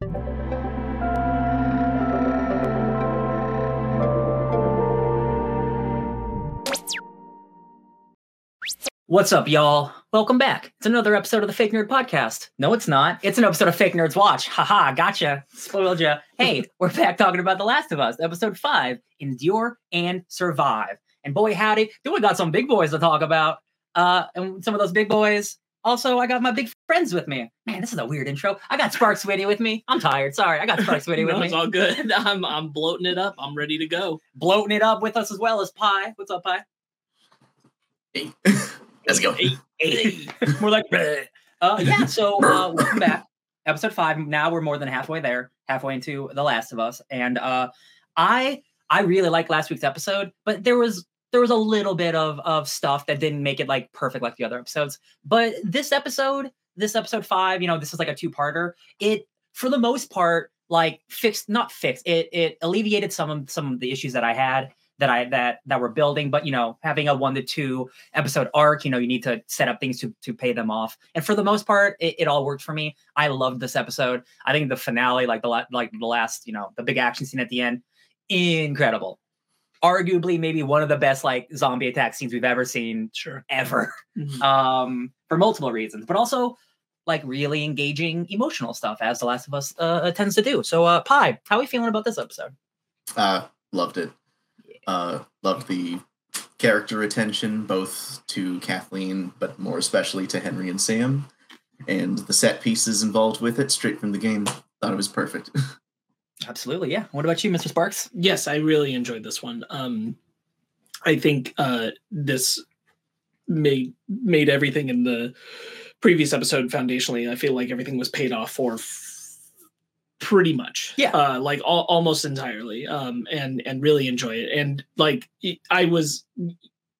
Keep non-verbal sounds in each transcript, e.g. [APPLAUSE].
What's up, y'all? Welcome back. It's another episode of the Fake Nerd Podcast. No, it's not. It's an episode of Fake Nerds Watch. Haha, gotcha. Spoiled ya. Hey, [LAUGHS] we're back talking about The Last of Us, episode five Endure and Survive. And boy, howdy, do we got some big boys to talk about. Uh, and some of those big boys. Also, I got my big friends with me. Man, this is a weird intro. I got Sparkz Witty with me. I'm tired. Sorry, I got Sparkz Witty with [LAUGHS] No, me. it's all good. [LAUGHS] I'm I'm bloating it up. I'm ready to go. Bloating it up with us as well as Phai. What's up, Phai? Hey. [LAUGHS] Let's go. Hey, Hey. We're like, uh, yeah. So uh, welcome back, episode five. Now we're more than halfway there, halfway into The Last of Us, and uh, I I really like last week's episode, but there was there was a little bit of of stuff that didn't make it like perfect like the other episodes. But this episode, this episode five, you know, this is like a two parter. It for the most part like fixed, not fixed. It it alleviated some of some of the issues that I had that I that that were building. But you know, having a one to two episode arc, you know, you need to set up things to to pay them off. And for the most part, it, it all worked for me. I loved this episode. I think the finale, like the like the last, you know, the big action scene at the end, incredible. Arguably, maybe one of the best like zombie attack scenes we've ever seen sure. ever. Mhm. Um, for multiple reasons, but also like really engaging emotional stuff as The Last of Us uh, tends to do. So, uh, Phai, how are we feeling about this episode? Uh, loved it. Uh, loved the character attention, both to Kathleen, but more especially to Henry and Sam, and the set pieces involved with it, straight from the game. Thought it was perfect. [LAUGHS] Absolutely, yeah. What about you, Mr. Sparkz? Yes, I really enjoyed this one. Um, I think uh, this made made everything in the previous episode foundationally. I feel like everything was paid off for f- pretty much. Yeah. uh, like al- almost entirely. Um, and and really enjoy it. And like I was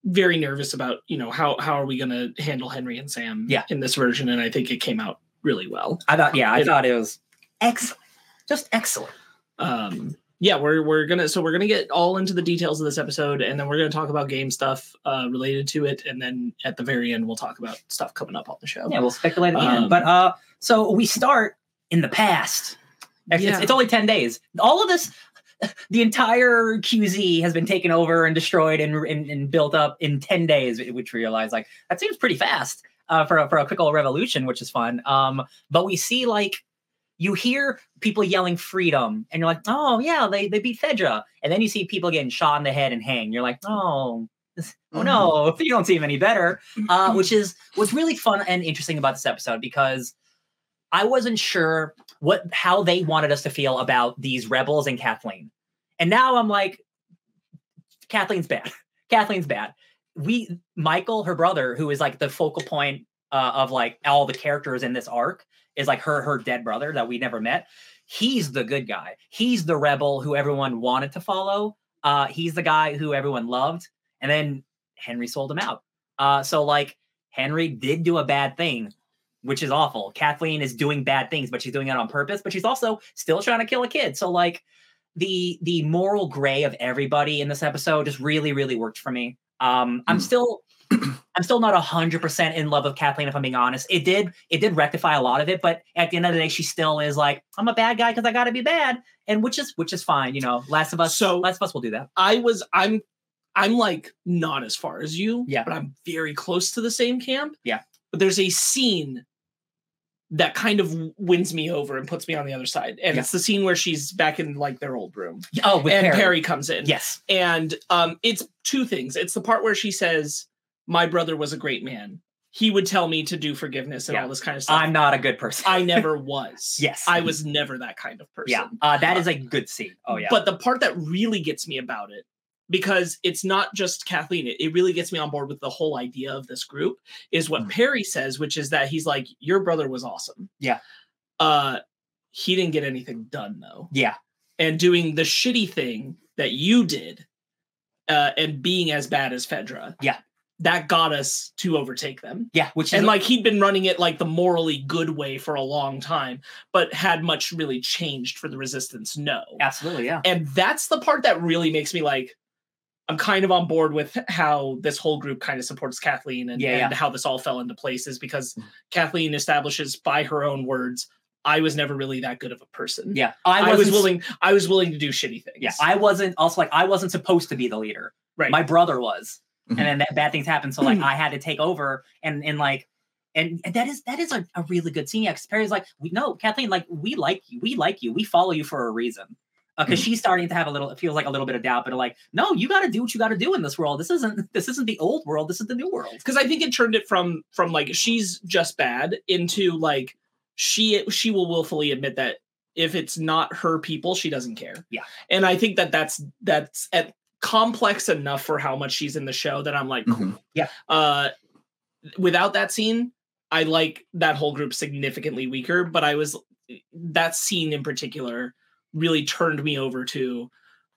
very nervous about you know how how are we going to handle Henry and Sam Yeah. in this version, and I think it came out really well. I thought, yeah, I It- thought it was excellent, just excellent. Um yeah we're we're gonna so we're gonna get all into the details of this episode and then we're gonna talk about game stuff uh related to it and then at the very end we'll talk about stuff coming up on the show Yeah, we'll speculate at the Um, end. But uh, so we start in the past. It's, Yeah. it's only ten days. All of this, [LAUGHS] the entire QZ has been taken over and destroyed and, and, and built up in ten days. Which we realize like that seems pretty fast uh, for a, for a quick old revolution, which is fun. Um, but we see like you hear people yelling freedom, and you're like, oh yeah, they they beat Fedra, and then you see people getting shot in the head and hang. You're like, oh. Oh no! [LAUGHS] You don't seem any better uh, which is what's really fun and interesting about this episode because I wasn't sure what how they wanted us to feel about these rebels and Kathleen, and now I'm like, Kathleen's bad. [LAUGHS] Kathleen's bad. We Michael, her brother, who is like the focal point uh, of like all the characters in this arc, is like her her dead brother that we never met. He's the good guy. He's the rebel who everyone wanted to follow. Uh, he's the guy who everyone loved, and then Henry sold him out. Uh, so like Henry did do a bad thing, which is awful. Kathleen is doing bad things, but she's doing it on purpose. But she's also still trying to kill a kid. So like the the moral gray of everybody in this episode just really really worked for me. Um, I'm Mm. still I'm still not hundred percent in love with Kathleen if I'm being honest. It did it did rectify a lot of it, but at the end of the day, she still is like I'm a bad guy because I got to be bad, and which is which is fine. You know, Last of Us. So- Last of Us will do that. i was i'm i'm like not as far as you Yeah. but i'm very close to the same camp Yeah. but there's a scene that kind of wins me over and puts me on the other side and Yeah. it's the scene where she's back in like their old room Oh, with and Perry. perry comes in Yes. and um it's two things it's the part where she says my brother was a great man he would tell me to do forgiveness and Yeah. all this kind of stuff I'm not a good person. i never [LAUGHS] was Yes. i was never that kind of person yeah. Uh, that is a good scene. Oh yeah. but the part that really gets me about it because it's not just kathleen it, it really gets me on board with the whole idea of this group is what Mm. perry says which is that he's like your brother was awesome Yeah. uh he didn't get anything done though yeah. and doing the shitty thing that you did uh, and being as bad as Fedra. Yeah. That got us to overtake them. Yeah. Which is And like he'd been running it like the morally good way for a long time, but had much really changed for the resistance? No. absolutely yeah. And that's the part that really makes me like, I'm kind of on board with how this whole group kind of supports Kathleen and, Yeah, and yeah. how this all fell into place is because Mm. Kathleen establishes by her own words, I was never really that good of a person. Yeah, I, was wasn't- willing. I was willing to do shitty things. Yeah, I wasn't. Also, like I wasn't supposed to be the leader. right. My brother was, Mhm. and mm-hmm. then that bad things happen. So like hmm. I had to take over, and and like. And, and that is that is a, a really good scene. Yeah, 'cause Perry's like, we no, Kathleen, like we like you, we like you, we follow you for a reason. Uh, because mm-hmm. she's starting to have a little, it feels like a little bit of doubt, but like, no, you got to do what you got to do in this world. This isn't [LAUGHS] this isn't the old world. This is the new world. because I think it turned it from from like she's just bad into like she she will willfully admit that if it's not her people, she doesn't care. Yeah. and I think that that's that's at complex enough for how much she's in the show that I'm like, Mhm. uh, without that scene, I like that whole group significantly weaker. But I was that scene in particular really turned me over to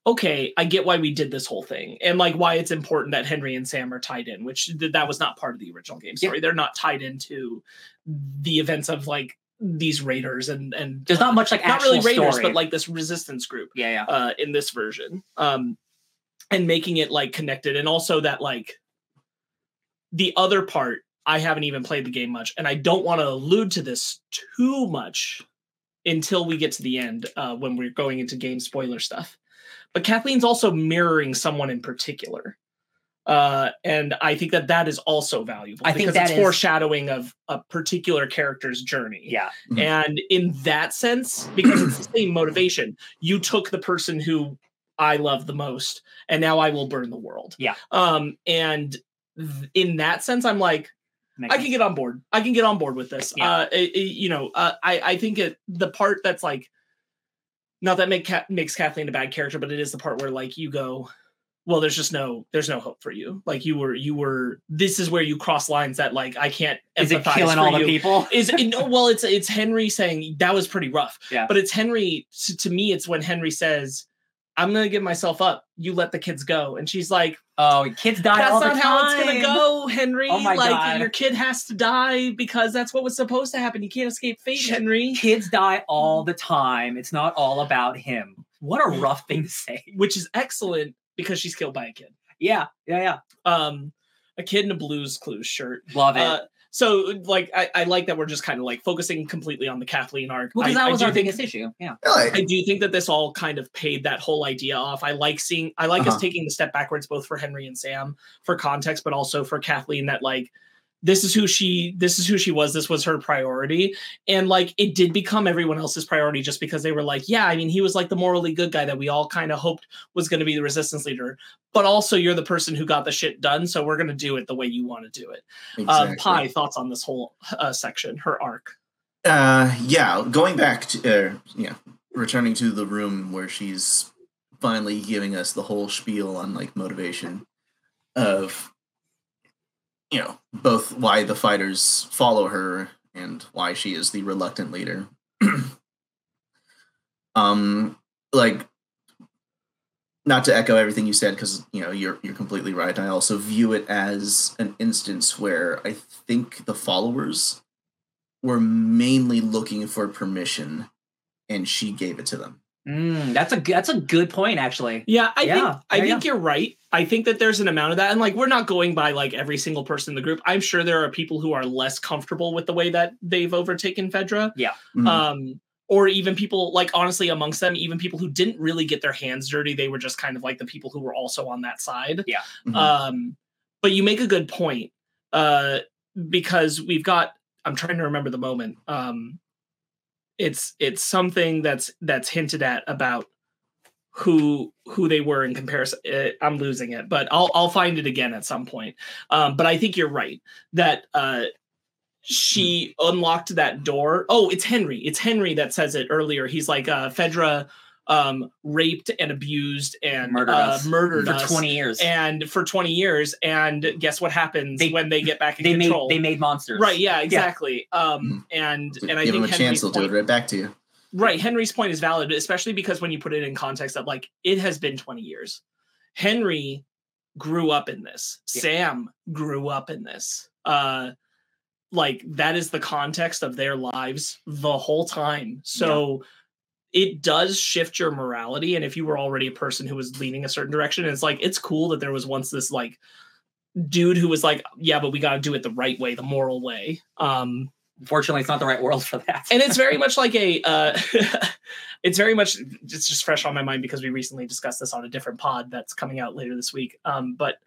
okay i get why we did this whole thing and like why it's important that henry and sam are tied in which th- that was not part of the original game story they're not tied into the events of like these raiders and and There's not much like not really raiders story. but like this resistance group yeah, yeah. uh in this version um and making it like connected and also that like the other part i haven't even played the game much and i don't want to allude to this too much until we get to the end uh when we're going into game spoiler stuff but kathleen's also mirroring someone in particular uh and i think that that is also valuable I think because it's is- foreshadowing of a particular character's journey Yeah. Mhm. and in that sense, because it's the same motivation, you took the person who I love the most, and now I will burn the world. Yeah. Um, and th- in that sense, I'm like, Makes I can sense. get on board. I can get on board with this. Yeah. Uh, it- it- you know, uh, I I think it the part that's like, not that make makes Kathleen a bad character, but it is the part where like you go, well, there's just no there's no hope for you. Like you were you were this is where you cross lines that like I can't. Is it killing all the people? is it, no, [LAUGHS] well it's it's henry saying that was pretty rough Yeah. but it's henry to me it's when henry says i'm gonna give myself up you let the kids go and she's like Oh, kids die that's all the not time. how it's gonna go henry Oh my like God. your kid has to die because that's what was supposed to happen you can't escape fate Sh- henry Kids die all the time. It's not all about him. What a rough thing to say. [LAUGHS] which is excellent because she's killed by a kid Yeah, yeah, yeah. um a kid in a blues clues shirt Love it. uh, so like I, I like that we're just kind of like focusing completely on the kathleen arc Well, because that I was do our think- biggest issue. Yeah. Really? I do think that this all kind of paid that whole idea off. I like seeing, I like us Uh-huh. taking the step backwards, both for Henry and Sam for context, but also for Kathleen that like, this is who she, this is who she was. This was her priority. And like, it did become everyone else's priority just because they were like, yeah, I mean, he was like the morally good guy that we all kind of hoped was going to be the resistance leader. But also you're the person who got the shit done. So we're going to do it the way you want to do it. Uh, Exactly. Phai, thoughts on this whole uh, section, her arc. Uh, yeah, going back to uh, yeah, returning to the room where she's finally giving us the whole spiel on like motivation of you know both why the fighters follow her and why she is the reluctant leader. [CLEARS THROAT] um, like not to echo everything you said because you know you're you're completely right. I also view it as an instance where I think the followers were mainly looking for permission and she gave it to them. Mm, that's a good, that's a good point actually. Yeah, I Yeah, think I think you're right. I think that there's an amount of that, and like we're not going by like every single person in the group. I'm sure there are people who are less comfortable with the way that they've overtaken Fedra, Mhm. um, or even people like honestly amongst them, even people who didn't really get their hands dirty. They were just kind of like the people who were also on that side. Mhm. Um, but you make a good point uh, because we've got. I'm trying to remember the moment. Um, it's it's something that's that's hinted at about who who they were in comparison. Uh, I'm losing it, but I'll I'll find it again at some point. Um, but I think you're right that uh, she unlocked that door. Oh, it's Henry. It's Henry that says it earlier. He's like uh, Fedra um, raped and abused and Murdered uh, us. murdered for us 20 years. and for 20 years. And guess what happens They- when they get back in they made control? they made monsters. right yeah exactly. Um and Give and i him think a henry's chance, they'll do it right back to you. right henry's point is valid especially because when you put it in context of like it has been 20 years. Henry grew up in this. Yeah. sam grew up in this. Uh like that is the context of their lives the whole time. So it does shift your morality. And if you were already a person who was leaning a certain direction it's like it's cool that there was once this like dude who was like yeah but we got to do it the right way the moral way. Um Unfortunately, it's not the right world for that. and it's very [LAUGHS] much like a uh [LAUGHS] it's very much it's just fresh on my mind because we recently discussed this on a different pod that's coming out later this week. Um but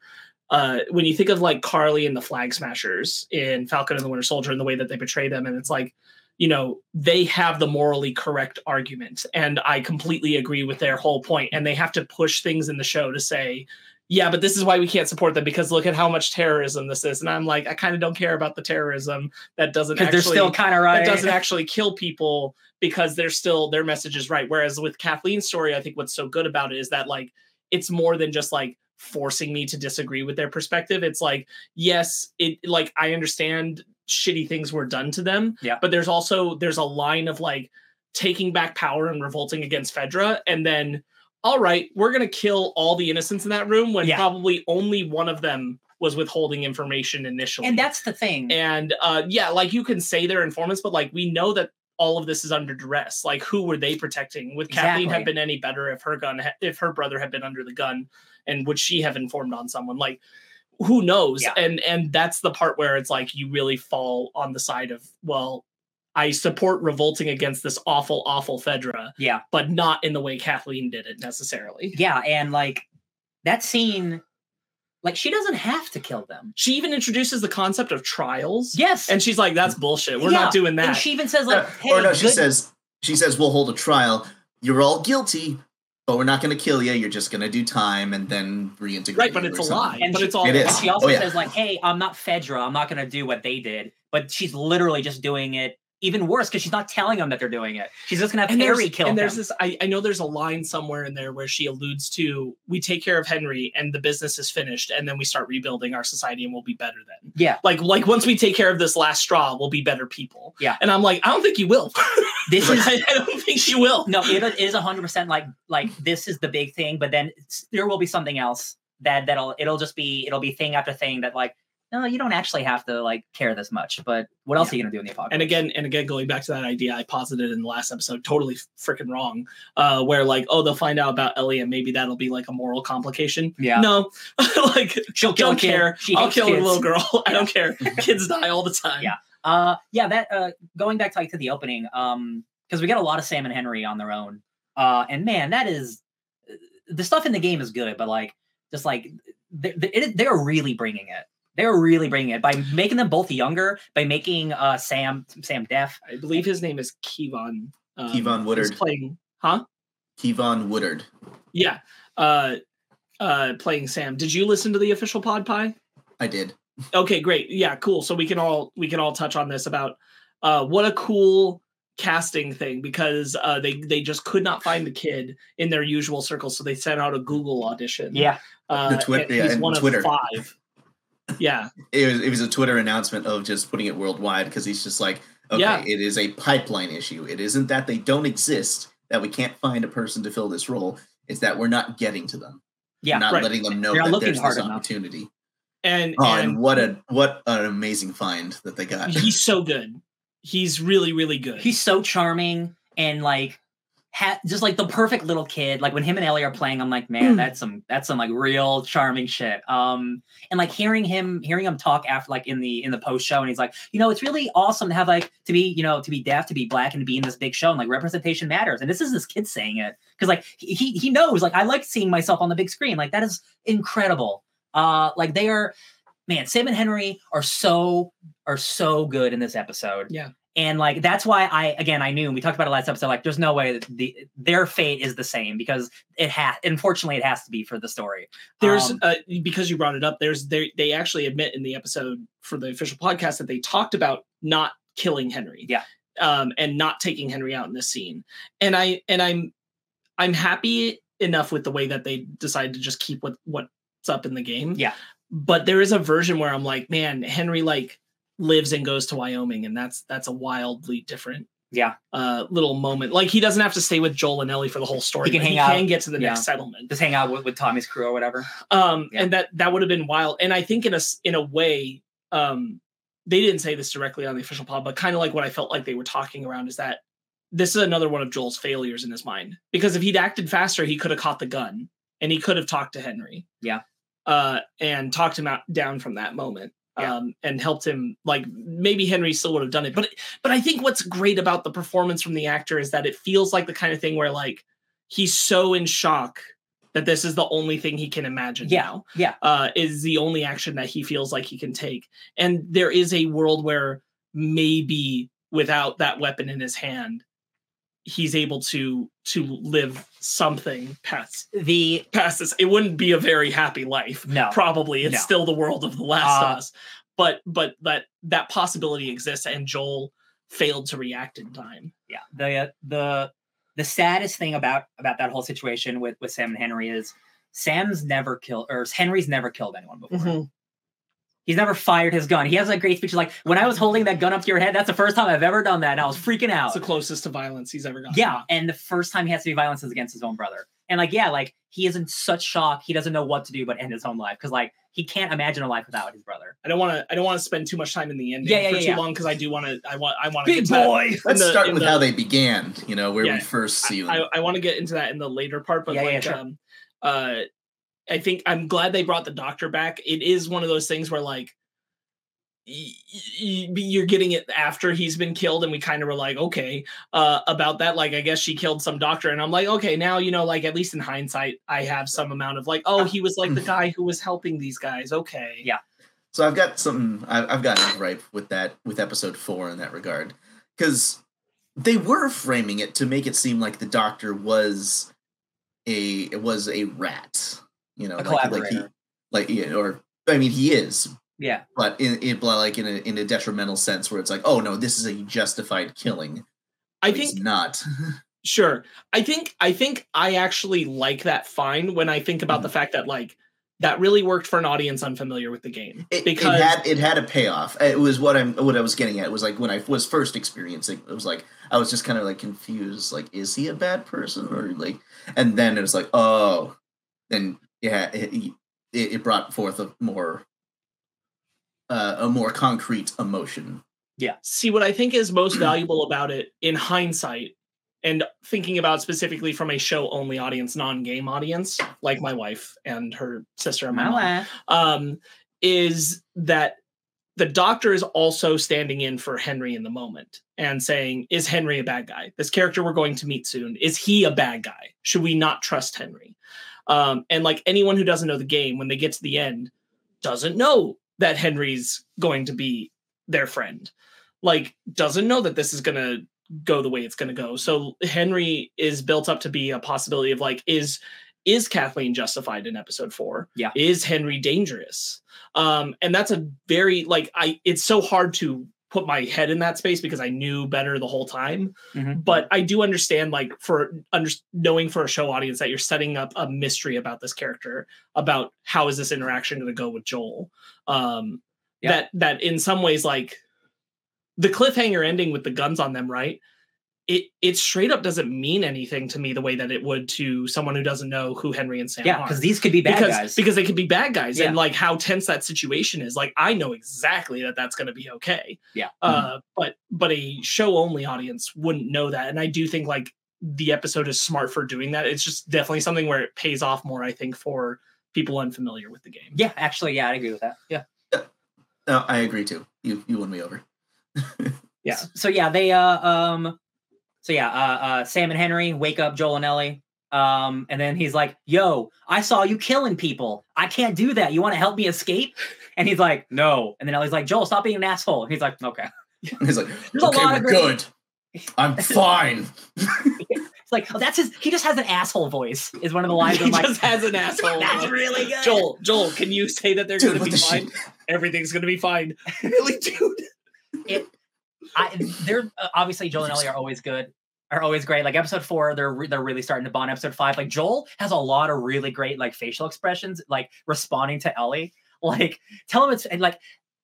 uh when you think of like karli and the flag smashers in falcon and the winter soldier and the way that they portray them and it's like you know they have the morally correct argument and i completely agree with their whole point and they have to push things in the show to say yeah, but this is why we can't support them because look at how much terrorism this is. And I'm like, I kind of don't care about the terrorism that doesn't actually they're still kind of right. that doesn't actually kill people because they're still their message is right. Whereas with Kathleen's story, I think what's so good about it is that like it's more than just like forcing me to disagree with their perspective. It's like, yes, it like I understand shitty things were done to them. Yeah. But there's also there's a line of like taking back power and revolting against Fedra and then all right, we're gonna kill all the innocents in that room when Yeah. probably only one of them was withholding information initially. and that's the thing. And uh, yeah, like you can say they're informants, but like we know that all of this is under duress. Like who were they protecting? Would Kathleen have been any better if her gun, ha- if her brother had been under the gun, and would she have informed on someone? Like who knows? Yeah. And and that's the part where it's like you really fall on the side of well, I support revolting against this awful, awful Fedra, yeah, but not in the way Kathleen did it necessarily. yeah, and like that scene, like she doesn't have to kill them. She even introduces the concept of trials. Yes, And she's like, that's bullshit. We're Yeah, not doing that. and she even says like, Uh, "Hey, or no, she good- says she says we'll hold a trial. You're all guilty, but we're not going to kill you. You're just going to do time and then reintegrate. right, but it's a lie. And but she- it's all It is. And she also Oh, yeah. says like, "Hey, I'm not Fedra. I'm not going to do what they did." But she's literally just doing it even worse because she's not telling them that they're doing it. She's just going to have and Harry kill and there's them. this I, I know there's a line somewhere in there where she alludes to we take care of henry and the business is finished and then we start rebuilding our society and we'll be better then yeah, like like once we take care of this last straw we'll be better people Yeah. and i'm like i don't think you will [LAUGHS] this [LAUGHS] is I, I don't think she will no, it is hundred percent like like this is the big thing. But then there will be something else that that'll it'll just be it'll be thing after thing that like no, you don't actually have to like care this much. But what else are you going to do in the apocalypse? and again and again going back to that idea i posited in the last episode totally freaking wrong uh where like oh they'll find out about ellie and maybe that'll be like a moral complication yeah, no [LAUGHS] like she'll kill don't care She i'll kill kids. a little girl [LAUGHS] i don't care [LAUGHS] kids die all the time Yeah. Uh, yeah, that uh, going back to like to the opening, um, because we get a lot of Sam and Henry on their own, uh, and man, that is the stuff in the game is good, but like just like they, they, they're really bringing it. They're really bringing it by making them both younger, by making uh Sam Sam deaf. I believe his name is Keivonn. Um, Keivonn he's Woodard. playing, huh? Keivonn Woodard. Yeah. Uh, uh, playing Sam. Did you listen to the official Pod Phai? I did. Okay, great. Yeah, cool. So we can all we can all touch on this about uh, what a cool casting thing because uh, they they just could not find the kid in their usual circles, so they sent out a Google audition. Yeah, uh, The twi- and yeah, he's and one Twitter. of five. Yeah, It was, it was a Twitter announcement of just putting it worldwide because he's just like, okay, Yeah. it is a pipeline issue. It isn't that they don't exist, that we can't find a person to fill this role. It's that we're not getting to them. yeah. We're not right. letting them know They're that there's this enough. opportunity. and Oh, and and what a what an amazing find that they got. he's so good. He's really really good. He's so charming and like ha- just like the perfect little kid. Like when him and Ellie are playing, I'm like, man, Mm. that's some that's some like real charming shit. Um, and like hearing him hearing him talk after like in the in the post show, and he's like, you know, it's really awesome to have like to be you know to be deaf, to be black, and to be in this big show, and like representation matters. And this is this kid saying it because like he he- he knows like I like seeing myself on the big screen. Like that is incredible. Uh, like they are. Man, Sam and Henry are so are so good in this episode. Yeah. And like that's why I again I knew and we talked about it last episode. Like there's no way that the their fate is the same because it has unfortunately it has to be for the story. there's Um, uh, because you brought it up there's they they actually admit in the episode for the official podcast that they talked about not killing henry Yeah. um and not taking henry out in this scene and i and i'm i'm happy enough with the way that they decided to just keep what what's up in the game Yeah. but there is a version where i'm like man henry like lives and goes to wyoming and that's that's a wildly different Yeah. uh little moment like he doesn't have to stay with joel and ellie for the whole story He can hang out. can get to the Yeah. next settlement just hang out with, with Tommy's crew or whatever. um Yeah. and that that would have been wild and i think in a in a way um they didn't say this directly on the official pod but kind of like what i felt like they were talking around is that this is another one of joel's failures in his mind because if he'd acted faster he could have caught the gun and he could have talked to henry Yeah. uh and talked him out down from that moment Yeah. um, and helped him. Like maybe Henry still would have done it, but but I think what's great about the performance from the actor is that it feels like the kind of thing where like he's so in shock that this is the only thing he can imagine Yeah. now Yeah. uh, is the only action that he feels like he can take. And there is a world where maybe without that weapon in his hand, he's able to to live something past The past this. It wouldn't be a very happy life. no. Probably it's No. still the world of the Last Uh, of Us, but but that that possibility exists, and Joel failed to react in time. yeah the the the saddest thing about about that whole situation with with sam and henry is sam's never killed or henry's never killed anyone before he's never fired his gun he has that great speech like when i was holding that gun up to your head that's the first time i've ever done that and i was freaking out It's the closest to violence he's ever gotten. yeah and the first time he has to be violence is against his own brother and like yeah like he is in such shock he doesn't know what to do but end his own life because like he can't imagine a life without his brother I don't want to. I don't want to spend too much time in the ending Yeah, yeah, for yeah, too yeah. long because I do want to. I want. I want to get to that Let's the- start with the- how they began. You know, where Yeah, we first see them. I, I want to get into that in the later part, but Yeah, yeah, like, sure. um, uh, I think I'm glad they brought the doctor back. It is one of those things where like y- y- you're getting it after he's been killed, and we kind of were like, okay, uh, about that. Like, I guess she killed some doctor, and I'm like, okay, now you know, like at least in hindsight, I have some amount of like, oh, he was like the guy who was helping these guys. Okay, Yeah. So I've got something. I've got a gripe with that with episode four in that regard, because they were framing it to make it seem like the Doctor was a it was a rat. You know, a like, like he like yeah, or I mean he is, yeah but in, in like in a in a detrimental sense where it's like, oh no, this is a justified killing. I think not. [LAUGHS] Sure. I think I think I actually like that fine when I think about the mm-hmm. fact that like that really worked for an audience unfamiliar with the game. It, because it had it had a payoff. It was what I'm what I was getting at. It was like when I was first experiencing. It was like I was just kind of like confused. Like, is he a bad person or like? And then it was like, oh, then yeah, it, it, it brought forth a more uh, a more concrete emotion. Yeah. See what I think is most [CLEARS THROAT] valuable about it in hindsight and thinking about specifically from a show only audience, non-game audience, like my wife and her sister and my my mom. um, is that the doctor is also standing in for Henry in the moment and saying, Is Henry a bad guy? This character we're going to meet soon, is he a bad guy? Should we not trust Henry? Um, and like anyone who doesn't know the game, when they get to the end, doesn't know that Henry's going to be their friend. Like, doesn't know that this is going to go the way it's going to go. So Henry is built up to be a possibility of like, is is Kathleen justified in episode four? Yeah. Is Henry dangerous? Um, and that's a very like I it's so hard to put my head in that space because I knew better the whole time. Mhm. But I do understand like for under, knowing for a show audience that you're setting up a mystery about this character, about how is this interaction going to go with Joel. Um Yeah. that that in some ways like the cliffhanger ending with the guns on them, right? It it straight up doesn't mean anything to me the way that it would to someone who doesn't know who Henry and Sam yeah are because these could be bad because guys because they could be bad guys Yeah. and like how tense that situation is like i know exactly that that's going to be okay Yeah. uh but but a show only audience wouldn't know that and i do think like the episode is smart for doing that it's just definitely something where it pays off more i think for people unfamiliar with the game yeah actually yeah i agree with that yeah No, I agree too. You you won me over. [LAUGHS] Yeah. S- So yeah, they uh um so yeah, uh uh Sam and Henry wake up Joel and Ellie. Um and then he's like, "Yo, I saw you killing people. I can't do that. You want to help me escape?" And he's like, [LAUGHS] "No." And then Ellie's like, "Joel, stop being an asshole." And he's like, "Okay." [LAUGHS] He's like, There's a okay, lot we're great- good. I'm [LAUGHS] fine. It's like, "Oh, that's his he just has an asshole voice." Is one of the lines he I'm like, just has an asshole "That's really good." joel joel can you say that they're going to be fine shit? everything's going to be fine really dude I, they're uh, obviously Joel and Ellie are always good, are always great. Like episode four, they're re- they're really starting to bond. Episode five, like Joel has a lot of really great like facial expressions, like responding to Ellie. [LAUGHS] Like tell him it's and like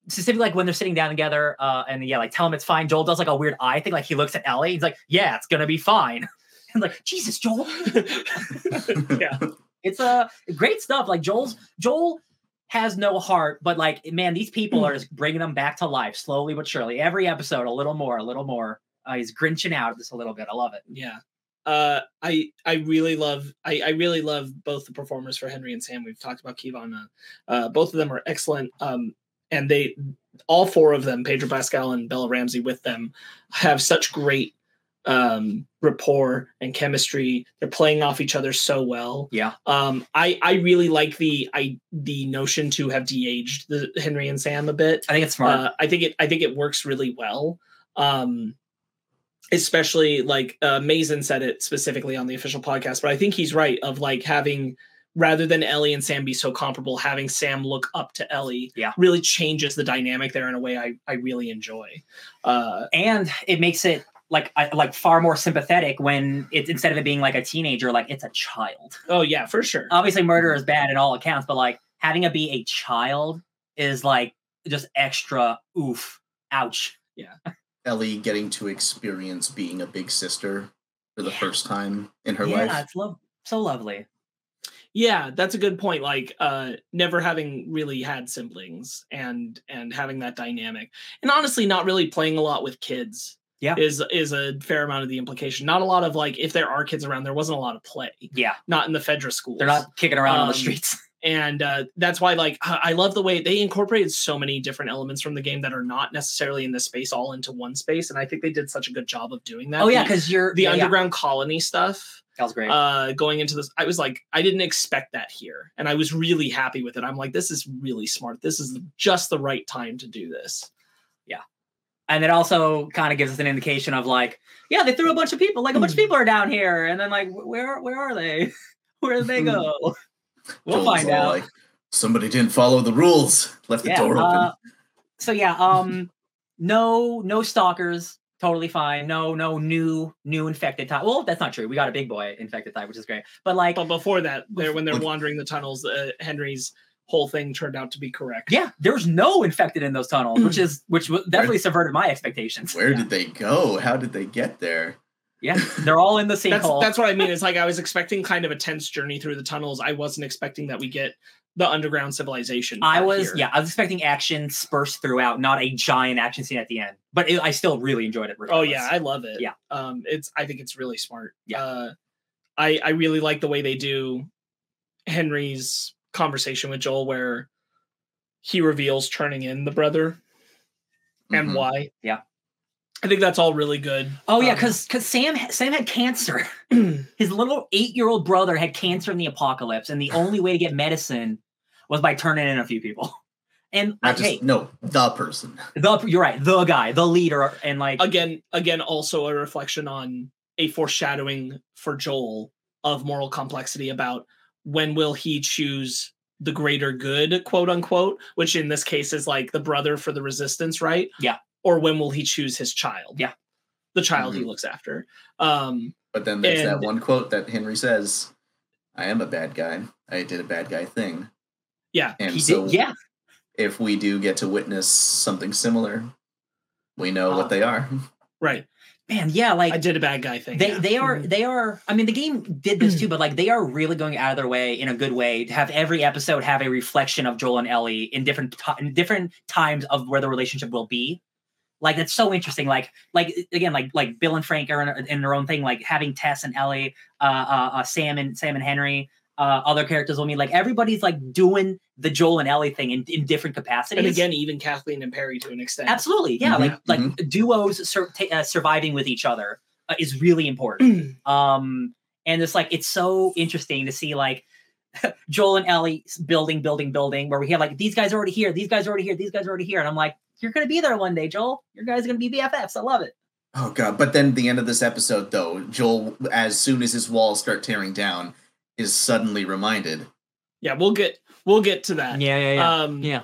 specifically like when they're sitting down together, uh, and yeah, like tell him it's fine. Joel does like a weird eye thing, like he looks at Ellie. He's like, yeah, it's gonna be fine. [LAUGHS] and like Jesus, Joel, [LAUGHS] yeah it's uh great stuff. Like Joel's Joel has no heart, but like man, these people are just bringing them back to life slowly but surely. Every episode, a little more, a little more. Uh, he's grinching out just a little bit. I love it. yeah uh i i really love i i really love both the performers for henry and sam we've talked about Keivonn uh, uh both of them are excellent um and they all four of them, Pedro Pascal and Bella Ramsey with them, have such great um rapport and chemistry they're playing off each other so well Yeah. um i i really like the i the notion to have de-aged the henry and sam a bit I think it's smart. uh, I think it I think it works really well. Um especially like uh Mazin said it specifically on the official podcast, but I think he's right of like having rather than Ellie and Sam be so comparable, having Sam look up to Ellie Yeah. really changes the dynamic there in a way I, I really enjoy. Uh and it makes it like I, like far more sympathetic when it's instead of it being like a teenager, like it's a child. oh yeah, for sure. Obviously, murder is bad in all accounts, but like having it be a child is like just extra oof, ouch. Yeah. [LAUGHS] Ellie getting to experience being a big sister for the first time in her yeah, life. it's love so lovely. Yeah, that's a good point. Like uh never having really had siblings and and having that dynamic. And honestly not really playing a lot with kids. Yeah. Is is a fair amount of the implication. Not a lot of like if there are kids around there wasn't a lot of play. Yeah, Not in the Fedra schools. they're not kicking around on the Um, streets. [LAUGHS] and uh that's why like I love the way they incorporated so many different elements from the game that are not necessarily in this space all into one space and I think they did such a good job of doing that. Oh yeah, because you're the yeah, yeah, underground colony stuff that was great. uh going into this i was like i didn't expect that here and i was really happy with it i'm like this is really smart this is just the right time to do this and it also kind of gives us an indication of like, yeah, they threw a bunch of people, like a bunch of Mm. people are down here, and then like, where where are they? [LAUGHS] Where did they go? [LAUGHS] We'll Joel's find out. Like, Somebody didn't follow the rules. Left the yeah. door open. uh, so yeah, [LAUGHS] um, no no stalkers, totally fine. No no new new infected type. Well, that's not true. We got a big boy infected type, which is great. But like, but before that there when they're wandering the tunnels uh, henry's whole thing turned out to be correct yeah, there's no infected in those tunnels, which is which w- definitely subverted my expectations. Where yeah. did they go? How did they get there? yeah, they're all in the [LAUGHS] same that's, hole. that's what i mean it's like i was expecting kind of a tense journey through the tunnels i wasn't expecting that we get the underground civilization I was, here. yeah, I was expecting action dispersed throughout, not a giant action scene at the end. But it, I still really enjoyed it. Oh yeah. I love it. Yeah. Um it's I think it's really smart. Yeah. Uh I I really like the way they do Henry's conversation with Joel where he reveals turning in the brother and Mhm. why. Yeah. I think that's all really good. Oh yeah, Um, because because Sam Sam had cancer. [CLEARS THROAT] His little eight year old brother had cancer in the apocalypse, and the only way to get medicine was by turning in a few people. [LAUGHS] And Not just hey, no, the person. the you're right, the guy, the leader, and like again again also a reflection on a foreshadowing for Joel of moral complexity about when will he choose the greater good quote unquote which in this case is like the brother for the resistance right Yeah. or when will he choose his child Yeah. the child he Mhm. looks after um But then there's that one quote that Henry says, I am a bad guy. I did a bad guy thing. Yeah, And he so did, yeah, if we do get to witness something similar, we know Ah. what they are. right man, yeah, like i did a bad guy thing they yeah. they are Mhm. they are i mean the game did this too but like they are really going out of their way in a good way to have every episode have a reflection of joel and ellie in different ti- in different times of where the relationship will be like that's so interesting like like again like like bill and frank are in, in their own thing like having tess and ellie uh, uh, uh sam and sam and henry uh other characters will mean like everybody's like doing the joel and ellie thing in, in different capacities. And again even kathleen and perry to an extent. Absolutely yeah Mhm, like like duos sur- ta- uh, surviving with each other uh, is really important. [CLEARS THROAT] Um and it's like it's so interesting to see like [LAUGHS] joel and ellie building building building where we have like these guys are already here these guys are already here these guys are already here and i'm like you're gonna be there one day joel. Your guys are gonna be bffs i love it. Oh god! But then the end of this episode, though, Joel, as soon as his walls start tearing down, is suddenly reminded. yeah we'll get we'll get to that. Yeah um yeah.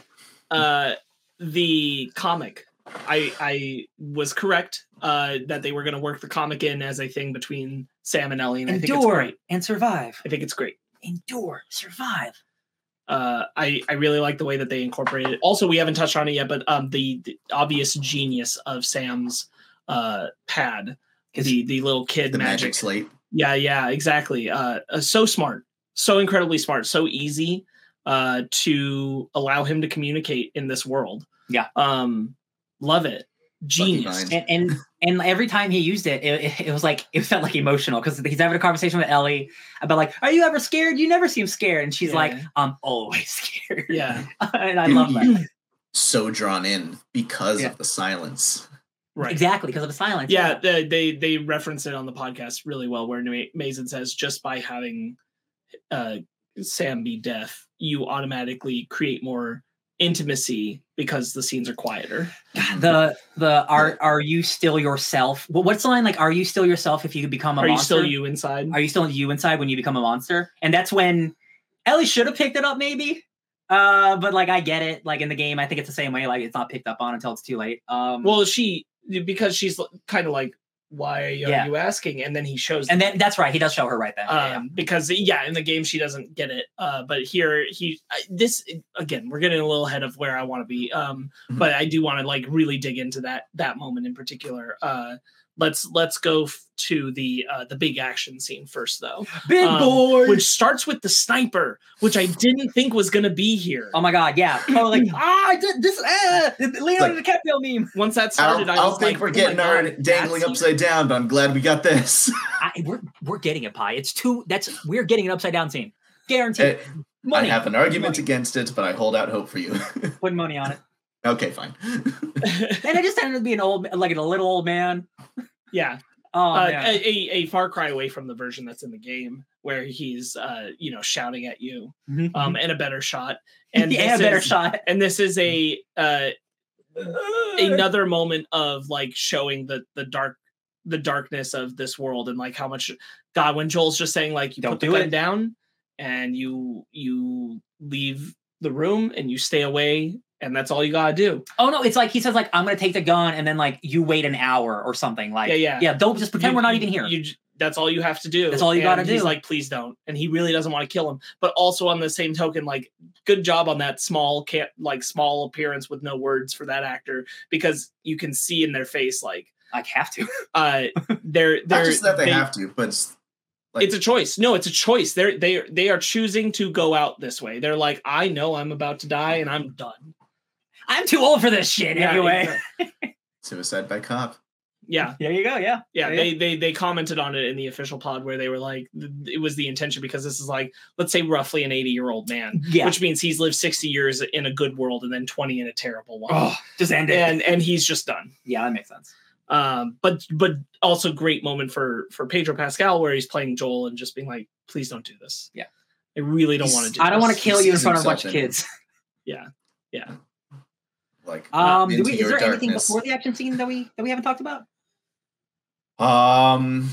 uh the comic. I i was correct uh that they were going to work the comic in as a thing between sam and ellie and i think it's endure great. and survive. I think it's great. Endure survive. Uh i i really like the way that they incorporated it. Also we haven't touched on it yet but um the, the obvious genius of sam's uh pad. The the little kid The magic, magic slate. Yeah yeah exactly uh, uh so smart so incredibly smart so easy uh to allow him to communicate in this world Yeah. um love it genius and and, and every time he used it, it, it- it was like it felt like emotional because he's having a conversation with Ellie about like, "Are you ever scared? You never seem scared." And she's like, "I'm always [LAUGHS] scared." yeah [LAUGHS] and I love that. [CLEARS THROAT] so drawn in because Yeah. of the silence. Right. Exactly because of the silence. Yeah, they, they they reference it on the podcast really well, where Mazin says just by having uh, Sam be deaf, you automatically create more intimacy because the scenes are quieter. the the are are you still yourself? What's the line like? Are you still yourself if you become a Are you monster? still you inside? Are you still you inside when you become a monster? And that's when Ellie should have picked it up, maybe. Uh, but like I get it. Like in the game, I think it's the same way. Like it's not picked up on until it's too late. Um, well, she because she's kind of like, why are Yeah. you asking? And then he shows and then that's right. He does show her right then. Yeah, yeah. um because yeah in the game she doesn't get it uh but here he I- this again we're getting a little ahead of where i want to be um Mhm. but i do want to like really dig into that that moment in particular uh let's let's go f- to the uh the big action scene first though Big um, boy. which starts with the sniper which i didn't think was gonna be here oh my god, yeah. Oh, like [CLEARS THROAT] ah, I did this. Ah, Leonardo Like- DiCaprio meme. once that I started don't, i, I was don't think like, we're oh getting our God, dangling that's- upside down, but I'm glad we got this. [LAUGHS] I, we're we're getting it, Phai. It's too. That's we're getting an upside down scene. Guaranteed. Uh, I money. have an argument Money. against it, but I hold out hope for you. [LAUGHS] Putting money on it. Okay, fine. [LAUGHS] And I just tended to be an old, like a little old man. yeah Oh uh, a, a a far cry away from the version that's in the game where he's uh you know shouting at you Mhm. um and a better shot [LAUGHS] and yeah, this better is- shot. and this is a uh another moment of like showing the the dark the darkness of this world and like how much god when joel's just saying like you Don't put the do gun it. down and you you leave the room and you stay away and that's all you gotta do Oh no, it's like he says like I'm gonna take the gun and then like you wait an hour or something. Like Yeah, yeah. yeah. Don't just pretend You- we're not you- even here. You, that's all you have to do. That's all you And gotta He's do. like, please don't. And he really doesn't want to kill him. But also on the same token, like, good job on that small, ca- like small appearance with no words for that actor because you can see in their face, like, like have to. [LAUGHS] uh, they're they're not just that they, they- have to, but it's like it's a choice. No, it's a choice. They're they are they are choosing to go out this way. They're like, I know I'm about to die and I'm done. I'm too old for this shit Yeah, anyway. [LAUGHS] suicide by cop. Yeah. There you go. Yeah. yeah, Yeah. they they they commented on it in the official pod where they were like it was the intention because this is like let's say roughly an 80 year old man Yeah. which means he's lived 60 years in a good world and then 20 in a terrible one oh, just end it. and and he's just done yeah, that makes sense. um but but also great moment for for pedro pascal where he's playing joel and just being like please don't do this Yeah. i really don't want to do I don't want to kill He you in front of a bunch of kids. [LAUGHS] yeah yeah Like Um, do we, is your there anything before the action scene that we that we haven't talked about? Um,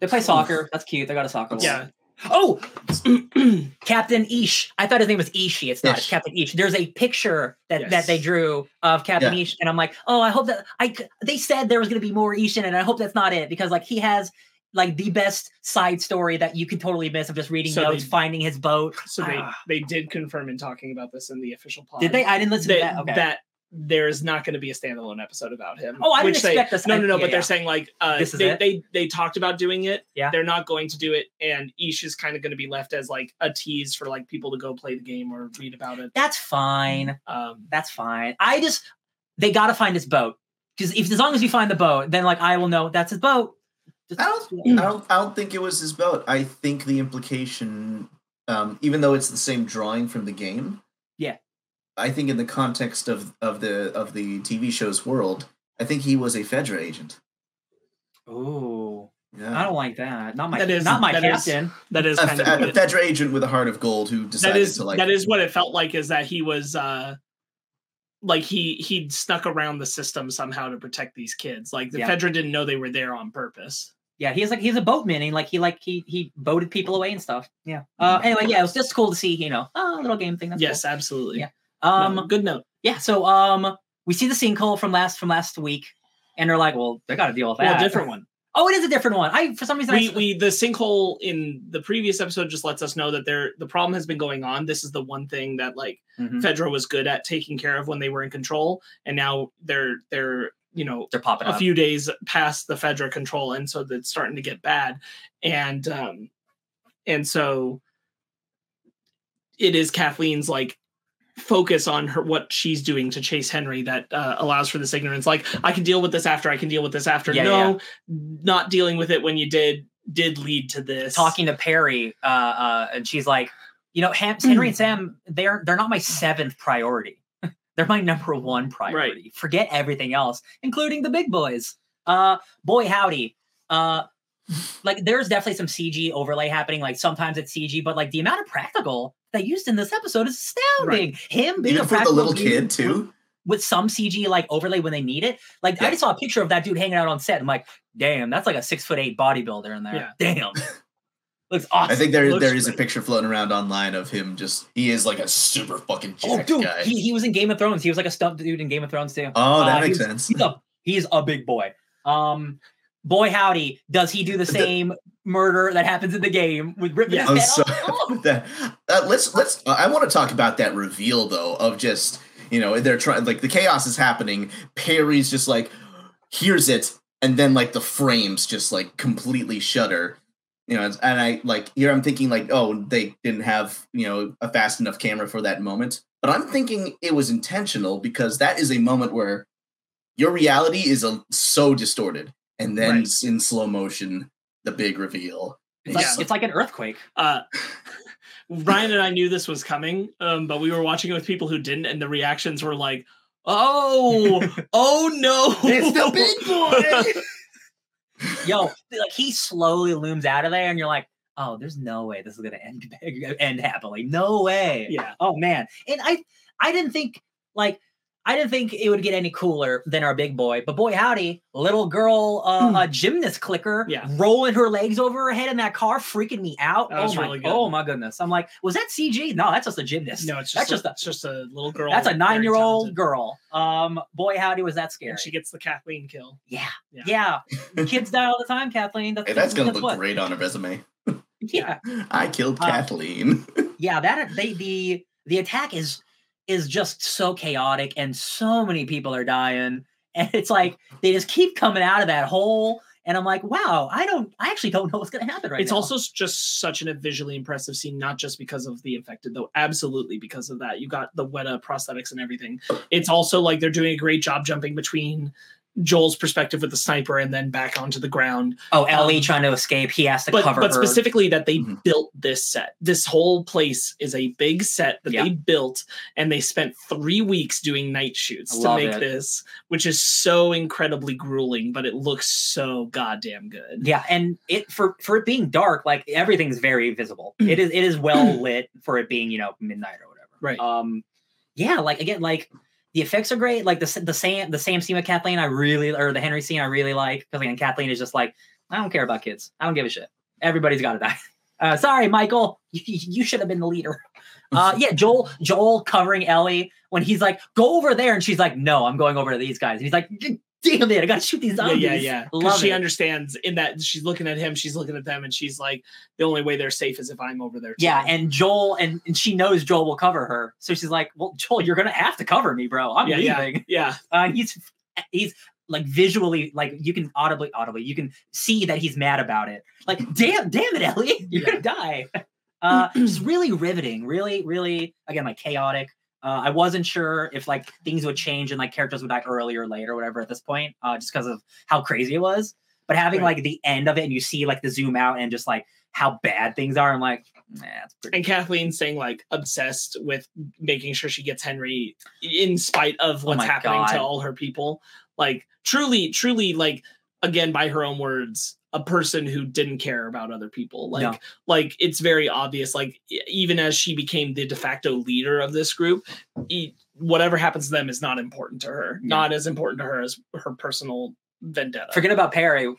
They play soccer. That's cute. They got a soccer. ball. yeah Oh, [CLEARS THROAT] Captain Ish. I thought his name was Ishi. It's not. It's Ish. Captain Ish. There's a picture that, that they drew of Captain Yeah. Ish, and I'm like, oh, I hope that i They said there was going to be more Ish in it. And I hope that's not it because like he has like the best side story that you could totally miss of just reading So notes, they- finding his boat. so they Ah. they did confirm in talking about this in the official pod Did they? I didn't listen that, to that. Okay. that there is not going to be a standalone episode about him. Oh, I didn't which they- expect this. No, no, no. yeah, but they're saying like uh, This is they, it? they they talked about doing it. Yeah. they're not going to do it, and Ish is kind of going to be left as like a tease for like people to go play the game or read about it. That's fine. Um, That's fine. I just they got to find his boat because if as long as you find the boat, then like I will know that's his boat. Just- I don't, [CLEARS THROAT] I don't, I don't think it was his boat. I think the implication, um, even though it's the same drawing from the game, Yeah. I think in the context of of the of the TV show's world, I think he was a Fedra agent. Ooh. Yeah. I don't like that. Not my That is- not my that is- captain. that is a, kind Fe- of a Fedra agent with a heart of gold who decided is to like. that is what it felt like. Is that he was uh like he he'd snuck around the system somehow to protect these kids. Like the Yeah. Fedra didn't know they were there on purpose. Yeah, he's like he's a boatman and like he like he he boated people away and stuff. Yeah. Uh anyway, yeah, it was just cool to see, you know, a little game thing. That's yes, absolutely. Yeah. Um No, good note. yeah, so um we see the sinkhole from last from last week and they're like, well, they gotta deal with that. Well, different one. Oh, it is a different one. I for some reason I we, s- we the sinkhole in the previous episode just lets us know that there the problem has been going on. This is the one thing that like Mhm. Fedra was good at taking care of when they were in control, and now they're they're you know they're popping a up. few days past the Fedra control, and so it's starting to get bad, and um and so it is Kathleen's like focus on her what she's doing to chase Henry that uh, allows for this ignorance. Like I can deal with this after. I can deal with this after. Yeah, no, not dealing with it when you did did lead to this. talking to Perry, uh, uh, and she's like, you know, Henry [CLEARS THROAT] and Sam, they're they're not my seventh priority. They're my number one priority. Forget everything else, including the big boys. Uh, boy, howdy. Uh, like there's definitely some CG overlay happening. Like sometimes it's CG, but like the amount of practical they used in this episode is astounding. Him being Even a for the little kid too. with some CG like overlay when they need it. Like I just saw a picture of that dude hanging out on set. I'm like, damn, that's like a six foot eight bodybuilder in there. Yeah. Damn. [LAUGHS] Looks awesome. I think there Looks there is a picture floating around online of him just he is like a super fucking Oh, dude, guy. he, he was in Game of Thrones. He was like a stunt dude in Game of Thrones too. oh, that Uh, makes he's- sense. He's a he's a big boy. Um, boy howdy, does he do the same murder that happens in the game with ripping Yeah. his head off? [LAUGHS] that, uh, let's let's. Uh, I want to talk about that reveal though of just you know they're trying like the chaos is happening. Perry's just like hears it, and then like the frames just like completely shudder. You know, and I like here I'm thinking like oh they didn't have you know a fast enough camera for that moment, but I'm thinking it was intentional because that is a moment where your reality is a, so distorted, and then Right. in slow motion the big reveal. It's like, Yeah. it's like an earthquake. Uh, [LAUGHS] Ryan and I knew this was coming, um, but we were watching it with people who didn't, and the reactions were like, "Oh, [LAUGHS] oh no, It's the big boy!" [LAUGHS] Yo, like he slowly looms out of there, and you're like, oh, there's no way this is gonna end [LAUGHS] end happily. No way. yeah, Oh man. And I I didn't think like I didn't think it would get any cooler than our big boy, but boy howdy, little girl uh, a gymnast clicker. Yeah. rolling her legs over her head in that car, freaking me out. That oh was my really good. oh my goodness. I'm like, was that CG? No, that's just a gymnast. no, it's that's just, just a, a it's just a little girl. that's a nine year old girl. Um boy howdy was that scary. and she gets the Kathleen kill. yeah. Yeah. Yeah. Kids die all the time, Kathleen. That's, Hey, that's gonna guess look what? great on a resume. [LAUGHS] Yeah. I killed Uh, Kathleen. [LAUGHS] yeah that they the the attack is is just so chaotic and so many people are dying [LAUGHS] and it's like they just keep coming out of that hole and i'm like wow i don't i actually don't [LAUGHS] know what's going to happen right it's now. also just such an visually impressive scene, not just because of the infected, though absolutely because of that. You got the Weta prosthetics and everything. It's also like they're doing a great job jumping between Joel's perspective with the sniper and then back onto the ground. oh ellie um, trying to escape he has to But cover but her specifically that they Mhm. built this set. This whole place is a big set that Yeah. they built and they spent three weeks doing night shoots to make it. this, which is so incredibly grueling, but it looks so goddamn good. yeah and it for for it being dark like everything's very visible [CLEARS THROAT] it is it is well lit for it being you know midnight or whatever Right. um yeah like again like the effects are great like the the sam the sam scene with kathleen i really or the henry scene i really like because again kathleen is just like i don't care about kids. I don't give a shit. Everybody's got to die [LAUGHS] uh sorry michael. You, you should have been the leader. [LAUGHS] Uh yeah joel joel covering ellie when he's like go over there and she's like no i'm going over to these guys. And he's like damn it i gotta shoot these Yeah, zombies yeah, yeah. Because Love she it. understands in that she's looking at him, she's looking at them, and she's like, the only way they're safe is if I'm over there. Too. Yeah, and Joel and, and she knows Joel will cover her, so she's like, "Well, Joel, you're gonna have to cover me, bro. I'm yeah, yeah, leaving." yeah. Uh, he's he's like visually, like you can audibly, audibly, you can see that he's mad about it. Like, damn, damn it, Ellie, [LAUGHS] you're gonna die. [LAUGHS] Uh, it's really riveting, really, really, again, like chaotic. Uh, I wasn't sure if like things would change and like characters would die early or late or whatever at this point, uh, just because of how crazy it was. But having Right. like the end of it and you see like the zoom out and just like how bad things are, I'm like, nah, it's pretty. And Kathleen saying like obsessed with making sure she gets Henry in spite of Oh what's my happening to all her people. Like truly, truly, like again by her own words, a person who didn't care about other people. Like, No. like it's very obvious. Like even as she became the de facto leader of this group, e- whatever happens to them is not important to her. Yeah. Not as important to her as her personal vendetta. Forget about Perry.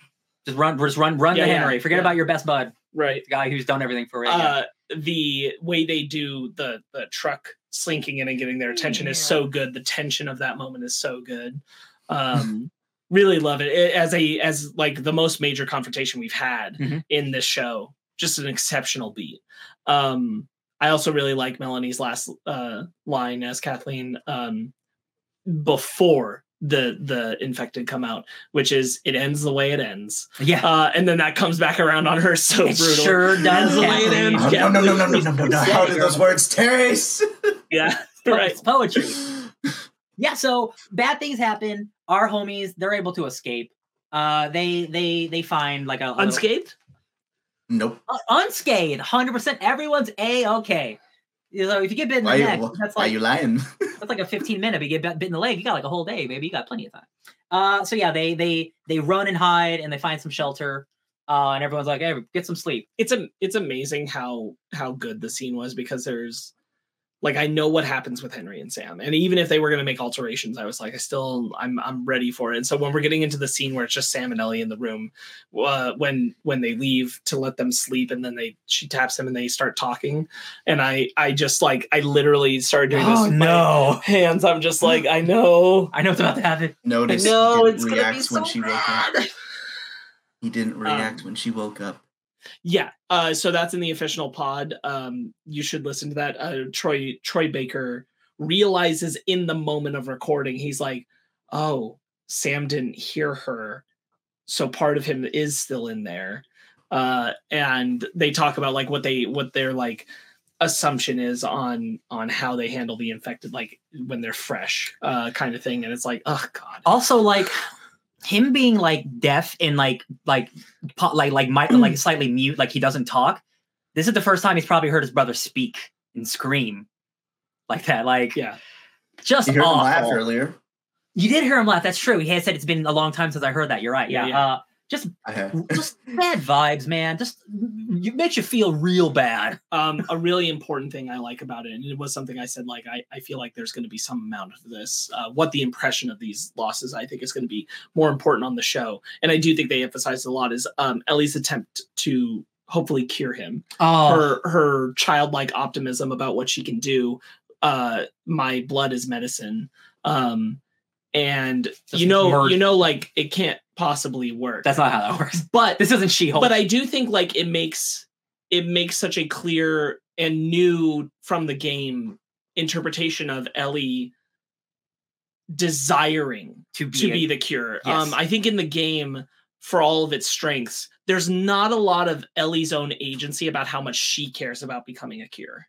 Just run, just run, run Yeah, to yeah, Henry. Forget yeah. about your best bud, right. the guy who's done everything for it. uh the way they do the the truck slinking in and getting their attention is so good the tension of that moment is so good um really love it. it as a as like the most major confrontation we've had Mhm. in this show just an exceptional beat um i also really like melanie's last uh line as kathleen um before the the infected come out which is it ends the way it ends yeah. uh and then that comes back around on her so it brutal sure does. Ends the way it ends. Oh, no, no, no, no, no, no, no, no. How Say do those girl. words taste? yeah [LAUGHS] right It's poetry. Yeah, so bad things happen. Our homies, they're able to escape. Uh, they they they find like a, a little- unscathed Nope. Uh, unscathed, hundred percent. Everyone's a okay. You know, if you get bit in the Why, neck, why, that's why like you lying? [LAUGHS] that's like a 15 minute. But you get bit bit in the leg, you got like a whole day, baby. You got plenty of time. Uh, so yeah, they they they run and hide and they find some shelter. Uh, and everyone's like, "Hey, get some sleep." it's a it's amazing how how good the scene was because there's like I know what happens with Henry and Sam, and even if they were gonna make alterations, I was like, I still I'm I'm ready for it. And so when we're getting into the scene where it's just Sam and Ellie in the room, uh, when when they leave to let them sleep, and then they she taps him and they start talking, and I I just like I literally started doing this with my hands. I'm just like I know. I know it's about to happen. Notice know, he it's didn't gonna be react when so she woke up. He didn't react Um, when she woke up. Yeah. Uh, so that's in the official pod. Um, you should listen to that. Uh, Troy Troy Baker realizes in the moment of recording, he's like, "Oh, Sam didn't hear her, so part of him is still in there." Uh, and they talk about like what they what their like assumption is on on how they handle the infected like when they're fresh uh kind of thing and it's like oh god Also, like him being like deaf and like like po- like like might like slightly mute, like he doesn't talk. This is the first time he's probably heard his brother speak and scream like that. Like yeah just You heard him laugh earlier. You did hear him laugh. That's true. He had said it's been a long time since I heard that. You're right. Yeah, Yeah. yeah. Uh, just I have. just bad vibes, man. Just it makes you feel real bad. [LAUGHS] um a really important thing i like about it and it was something i said like i, I feel like there's going to be some amount of this uh, what the impression of these losses i think is going to be more important on the show and i do think they emphasize a lot is um ellie's attempt to hopefully cure him Oh, her her childlike optimism about what she can do uh my blood is medicine um and Just you know murder. you know like it can't possibly work that's not how that works. [LAUGHS] but This isn't She-Hulk. but I do think like it makes it makes such a clear and new from the game interpretation of Ellie desiring to be, to a- be the cure. Yes. Um I think in the game for all of its strengths there's not a lot of Ellie's own agency about how much she cares about becoming a cure.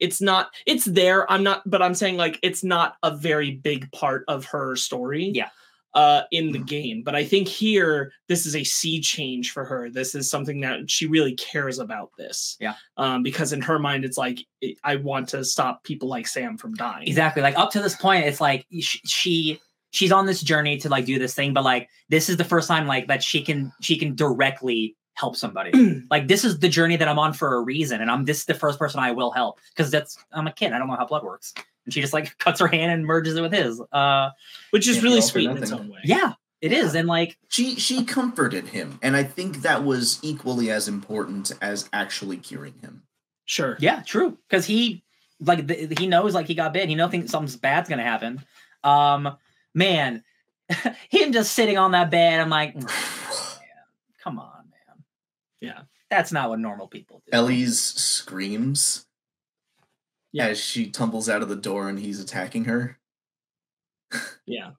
It's not it's there I'm not but I'm saying like it's not a very big part of her story. Yeah. Uh in Mm. the game, but I think here this is a sea change for her. This is something that she really cares about this. Yeah. Um because in her mind it's like I want to stop people like Sam from dying. exactly like up to this point it's like she she's on this journey to like do this thing but like this is the first time like that she can she can directly help somebody [CLEARS THROAT] like this is the journey that i'm on for a reason and i'm this is the first person i will help because that's i'm a kid i don't know how blood works and she just like [LAUGHS] cuts her hand and merges it with his uh Which is really sweet in its own way. yeah it is and like She she comforted him, and I think that was equally as important as actually curing him. Sure. yeah true because he like the, he knows like he got bit he knows think something bad's gonna happen um man [LAUGHS] him just sitting on that bed i'm like come on man Yeah. that's not what normal people do Ellie's screams Yeah. as she tumbles out of the door and he's attacking her. [LAUGHS] Yeah.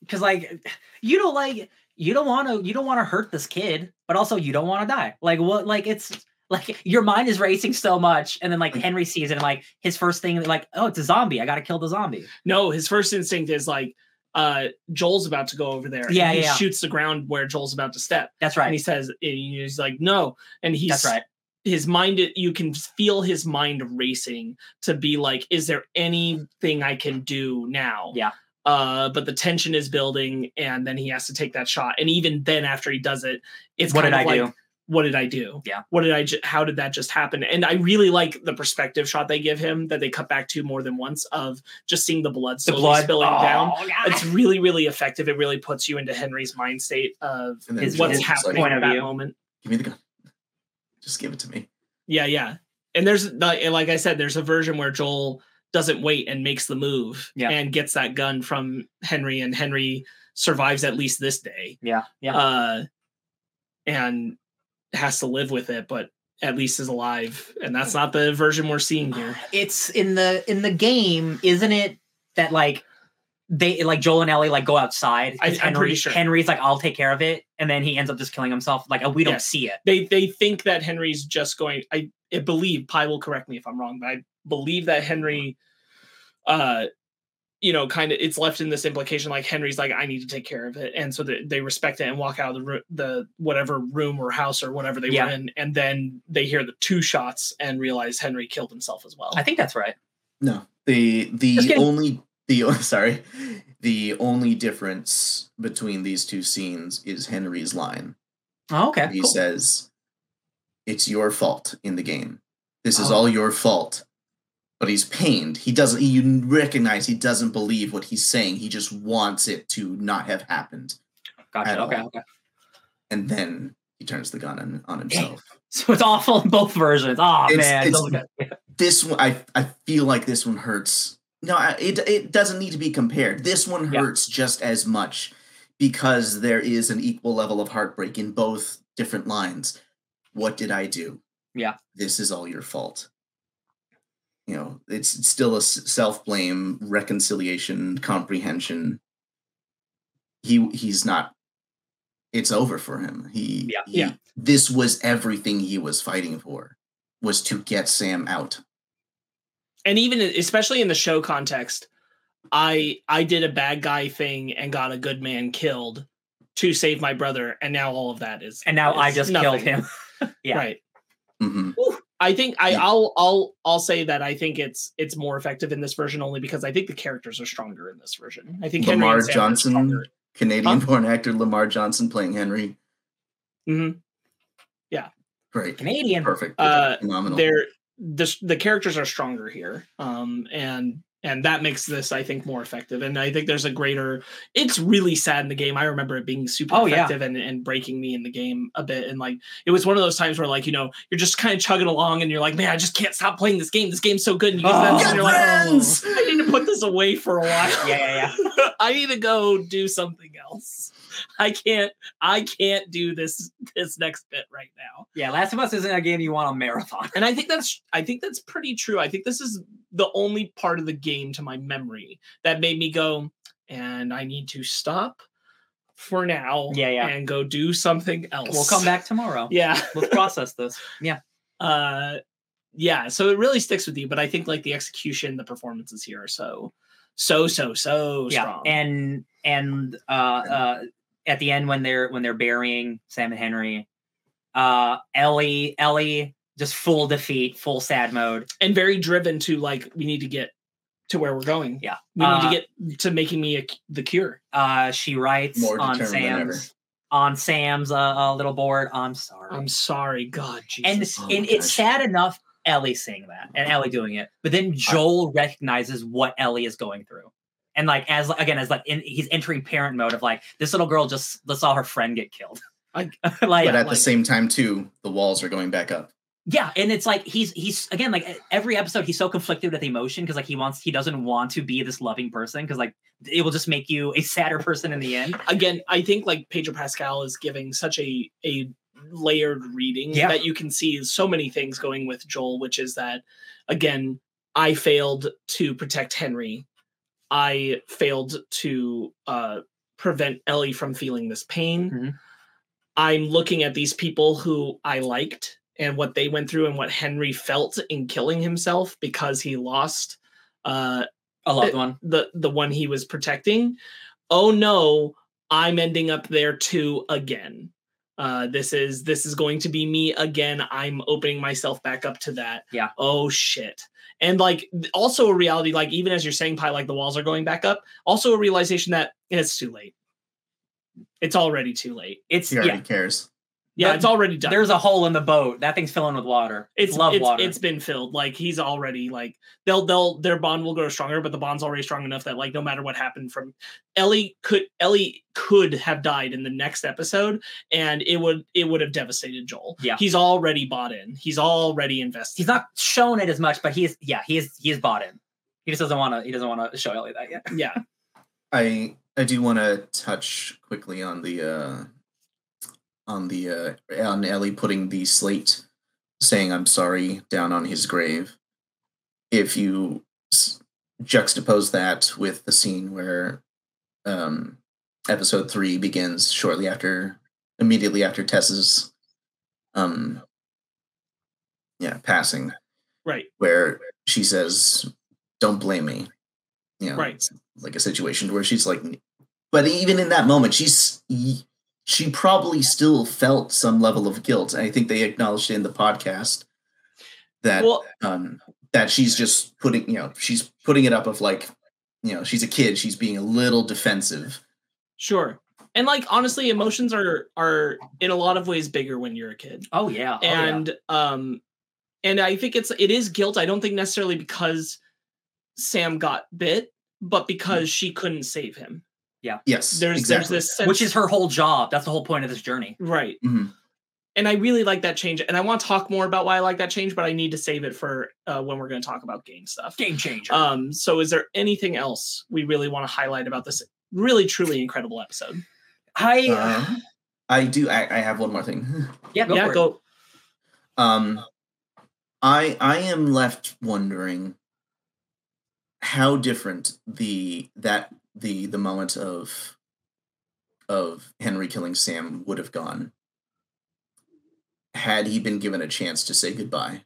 because like you don't like you don't want to you don't want to hurt this kid but also you don't want to die like what like it's like your mind is racing so much and then like Like- henry sees it and like his first thing like oh it's a zombie i gotta kill the zombie No, his first instinct is like, uh, Joel's about to go over there. and Yeah, he yeah, yeah. shoots the ground where Joel's about to step, that's right and he says, he's like, no, and he's that's right his mind. You can feel his mind racing to be like, is there anything I can do now? Yeah. Uh, but the tension is building, and then he has to take that shot. And even then, after he does it, it's what kind did of i like, do what did I do? Yeah. What did I? Ju- how did that just happen? And I really like the perspective shot they give him that they cut back to more than once of just seeing the blood the slowly blood spilling oh, down. God. It's really, really effective. It really puts you into Henry's mind state of And then His- what's his happening point at that view. moment. Give me the gun. Just give it to me. Yeah, yeah. And there's like like I said, there's a version where Joel doesn't wait and makes the move Yeah. and gets that gun from Henry, and Henry survives at least this day. yeah yeah Uh, and has to live with it, but at least is alive. And that's not the version we're seeing here. [SIGHS] it's in the in the game isn't it that like they like joel and ellie like go outside. I- I'm henry, pretty sure. henry's like i'll take care of it and then he ends up just killing himself like we don't Yes. see it They they think that Henry's just going. I, I believe Phai will correct me if I'm wrong, but I believe that Henry uh you know, kind of it's left in this implication like Henry's like I need to take care of it, and so they, they respect it and walk out of the the whatever room or house or whatever they Yeah. were in, and then they hear the two shots and realize Henry killed himself as well. I think that's right. No, the the only the [LAUGHS] sorry, the only difference between these two scenes is Henry's line. Oh, okay. He cool. says, "It's your fault in the game. This is Oh. all your fault." But he's pained. He doesn't. You recognize he doesn't believe what he's saying. He just wants it to not have happened. Gotcha. Okay. Okay. And then he turns the gun on, on himself. [LAUGHS] So it's awful in both versions. Oh It's- man. it's- this one I I feel like this one hurts. No, it it doesn't need to be compared. This one Yeah. hurts just as much because there is an equal level of heartbreak in both different lines. What did I do? Yeah. This is all your fault. You know, it's still a self blame, reconciliation, comprehension. He he's not. It's over for him. He Yeah. he- Yeah. This was everything he was fighting for, was to get Sam out. And even especially in the show context, I I did a bad guy thing and got a good man killed to save my brother, and now all of that is and now I just nothing. killed him. [LAUGHS] [LAUGHS] yeah. Right. hmm I think I, Yeah. I'll I'll I'll say that I think it's it's more effective in this version only because I think the characters are stronger in this version. I think Lamar and Johnson? Canadian born actor Lamar Johnson playing Henry. Mhm. Yeah. Great. Canadian. Perfect. Uh, Phenomenal. They're the the characters are stronger here, um, and and that makes this I think more effective. And I think there's a greater. It's really sad in the game. I remember it being super Oh, yeah. effective and and breaking me in the game a bit. And like it was one of those times where like you know you're just kind of chugging along and you're like, man, I just can't stop playing this game. This game's so good. And you get to that Oh, point and you're like, friends! I need to put away for a while. Yeah, yeah, yeah. [LAUGHS] I need to go do something else. I can't. I can't do this this next bit right now. Yeah, Last of Us isn't a game you want on marathon. And I think that's I think that's pretty true. I think this is the only part of the game to my memory that made me go, and I need to stop for now. Yeah, yeah. And go do something else. We'll come back tomorrow. [LAUGHS] Yeah. Let's process this. Yeah. [LAUGHS] Uh yeah. So it really sticks with you, but I think like the execution, the performances here are so so so so yeah. strong. And and uh uh at the end when they're when they're burying Sam and Henry, uh Ellie, Ellie just full defeat, full sad mode. and very driven to like we need to get to where we're going. Yeah. We need Uh, to get to making me a, the cure. Uh she writes More on determined than ever. Sam's on Sam's uh, uh, little board. I'm sorry. I'm sorry, God, and Jesus. Oh and my it's sad enough Ellie saying that and Ellie doing it, but then Joel recognizes what Ellie is going through, and like as again as like in, he's entering parent mode of like this little girl just saw her friend get killed, [LAUGHS] like but at like- the same time, too, the walls are going back up. yeah, and it's like he's he's again like every episode he's so conflicted with emotion because like he wants he doesn't want to be this loving person because like it will just make you a sadder person in the end. again, I think like Pedro Pascal is giving such a a layered reading Yeah. that you can see so many things going with Joel, which is that again, I failed to protect Henry. I failed to uh, prevent Ellie from feeling this pain. Mhm. I'm looking at these people who I liked and what they went through and what Henry felt in killing himself because he lost uh, A loved one. the the one he was protecting. Oh no, I'm ending up there too again. Uh, this is this is going to be me again. I'm opening myself back up to that. Yeah. Oh shit. And like also a reality, like even as you're saying, Phai like the walls are going back up. Also a realization that it's too late. It's already too late. It's He already yeah. cares. Yeah, But it's already done. There's a hole in the boat. That thing's filling with water. it's love it's, water. it's been filled. Like he's already like they'll they'll their bond will grow stronger, but the bond's already strong enough that like no matter what happened from Ellie could Ellie could have died in the next episode, and it would it would have devastated Joel. Yeah. he's already bought in. He's already invested. he's not shown it as much, but he's yeah, he is he is bought in. He just doesn't want to. He doesn't want to show Ellie that yet. Yeah, [LAUGHS] I I do want to touch quickly on the uh on the uh on Ellie putting the slate saying I'm sorry down on his grave. If you juxtapose that with the scene where um episode 3 begins shortly after immediately after Tess's um yeah, passing right. where she says, "Don't blame me." you know, Right. like a situation where she's like, but even in that moment, she's she probably still felt some level of guilt. And I think they acknowledged it in the podcast that well, um that she's just putting you know she's putting it up of like you know she's a kid she's being a little defensive sure. And like honestly, emotions are are in a lot of ways bigger when you're a kid. Oh yeah. Oh, yeah. and um and i think it's it is guilt i don't think necessarily because sam got bit but because she couldn't save him yes there's exactly. there's this sense, which is her whole job. That's the whole point of this journey. right Mhm. and i really like that change and i want to talk more about why i like that change but i need to save it for uh, when we're going to talk about game stuff Game changer. um so is there anything else we really want to highlight about this really truly incredible episode I Uh, i do I, I have one more thing [LAUGHS] yeah go yeah for it. go um i i am left wondering how different the that the the moment of of henry killing sam would have gone. Had he been given a chance to say goodbye.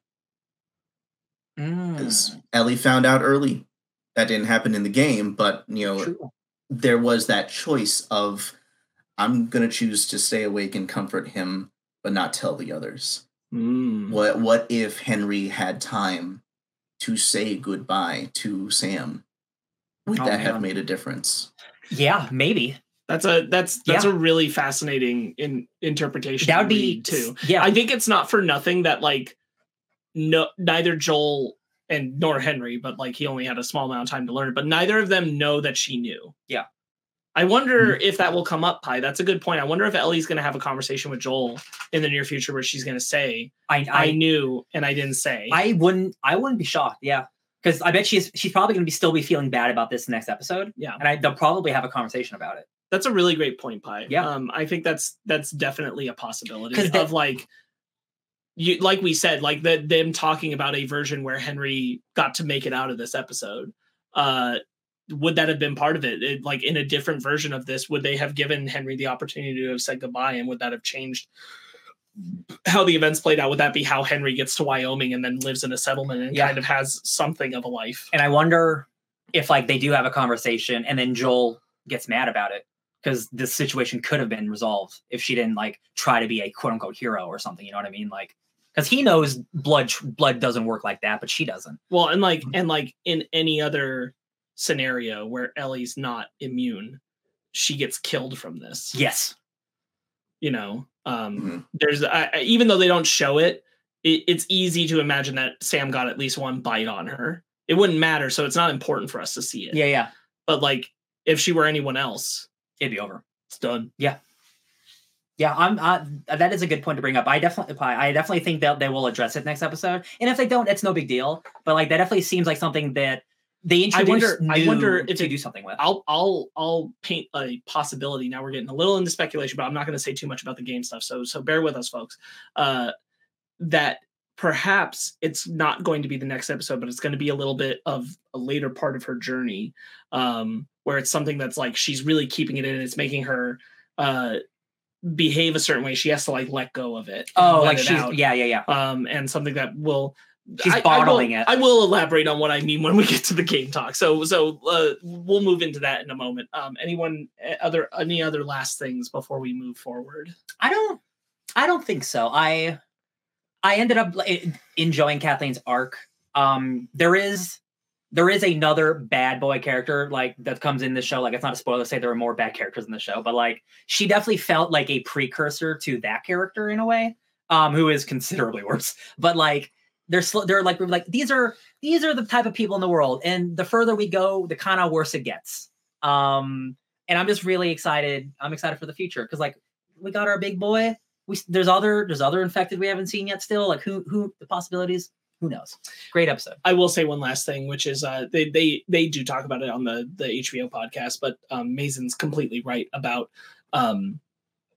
Because Mm, ellie found out early that didn't happen in the game but you know true. there was that choice of i'm going to choose to stay awake and comfort him but not tell the others. Mm. what what if henry had time to say goodbye to sam would Oh, that have made a difference Yeah, maybe. that's a that's that's Yeah. a really fascinating in interpretation That would be too Yeah. I think it's not for nothing that like no neither Joel and nor Henry, but like he only had a small amount of time to learn it, but neither of them know that she knew. Yeah. I wonder mm-hmm. if that will come up, Phai. That's a good point. I wonder if Ellie's gonna have a conversation with Joel in the near future where she's gonna say, I I, I knew and I didn't say. I wouldn't I wouldn't be shocked. Yeah. Because I bet she's she's probably gonna be still be feeling bad about this next episode. Yeah. And I they'll probably have a conversation about it. that's a really great point, Phai. Yeah. Um, I think that's that's definitely a possibility of that- like you like we said, like that them talking about a version where Henry got to make it out of this episode. Uh would that have been part of it? it? Like in a different version of this, would they have given Henry the opportunity to have said goodbye and would that have changed how the events played out? Would that be how Henry gets to Wyoming and then lives in a settlement and Yeah. kind of has something of a life? And I wonder if like they do have a conversation and then Joel gets mad about it. Because this situation could have been resolved if she didn't like try to be a quote unquote hero or something. You know what I mean? Like, because he knows blood blood doesn't work like that, but she doesn't. Well, and like mm-hmm. and like in any other scenario where Ellie's not immune, she gets killed from this. Yes. You know, um Mhm. there's I, I- even though they don't show it, it, it's easy to imagine that Sam got at least one bite on her. It wouldn't matter, so it's not important for us to see it. Yeah, yeah. But like if she were anyone else, It'd be over. it's done. Yeah. Yeah, I'm. Uh, that is a good point to bring up. I definitely, I definitely think that they will address it next episode. And if they don't, it's no big deal. But like, that definitely seems like something that they I wonder- I wonder if to it- do something with. I'll I'll I'll paint a possibility. Now we're getting a little into speculation, but I'm not going to say too much about the game stuff. So so bear with us, folks. Uh, that perhaps it's not going to be the next episode, but it's going to be a little bit of a later part of her journey, um, where it's something that's like she's really keeping it in. And it's making her uh behave a certain way. She has to like let go of it. oh, like she's out. yeah, yeah, yeah. um, and something that will She's I- I bottling will- it. I will elaborate on what I mean when we get to the game talk. So, so uh, we'll move into that in a moment. Um, anyone eh, other any other last things before we move forward? I don't. I don't think so. I I ended up like, enjoying Kathleen's arc. Um, there is there is another bad boy character like that comes in the show. Like it's not a spoiler to say there are more bad characters in the show, but like she definitely felt like a precursor to that character in a way. Um, who is considerably [LAUGHS] worse. But like they're sl- they're like we're like these are these are the type of people in the world, and the further we go, the kind of worse it gets. Um, and I'm just really excited. I'm excited for the future because like we got our big boy. We there's other there's other infected we haven't seen yet. Still, like who who the possibilities? Who knows? Great episode. I will say one last thing, which is uh, they they they do talk about it on the the HBO podcast, but um, Mazin's completely right about um,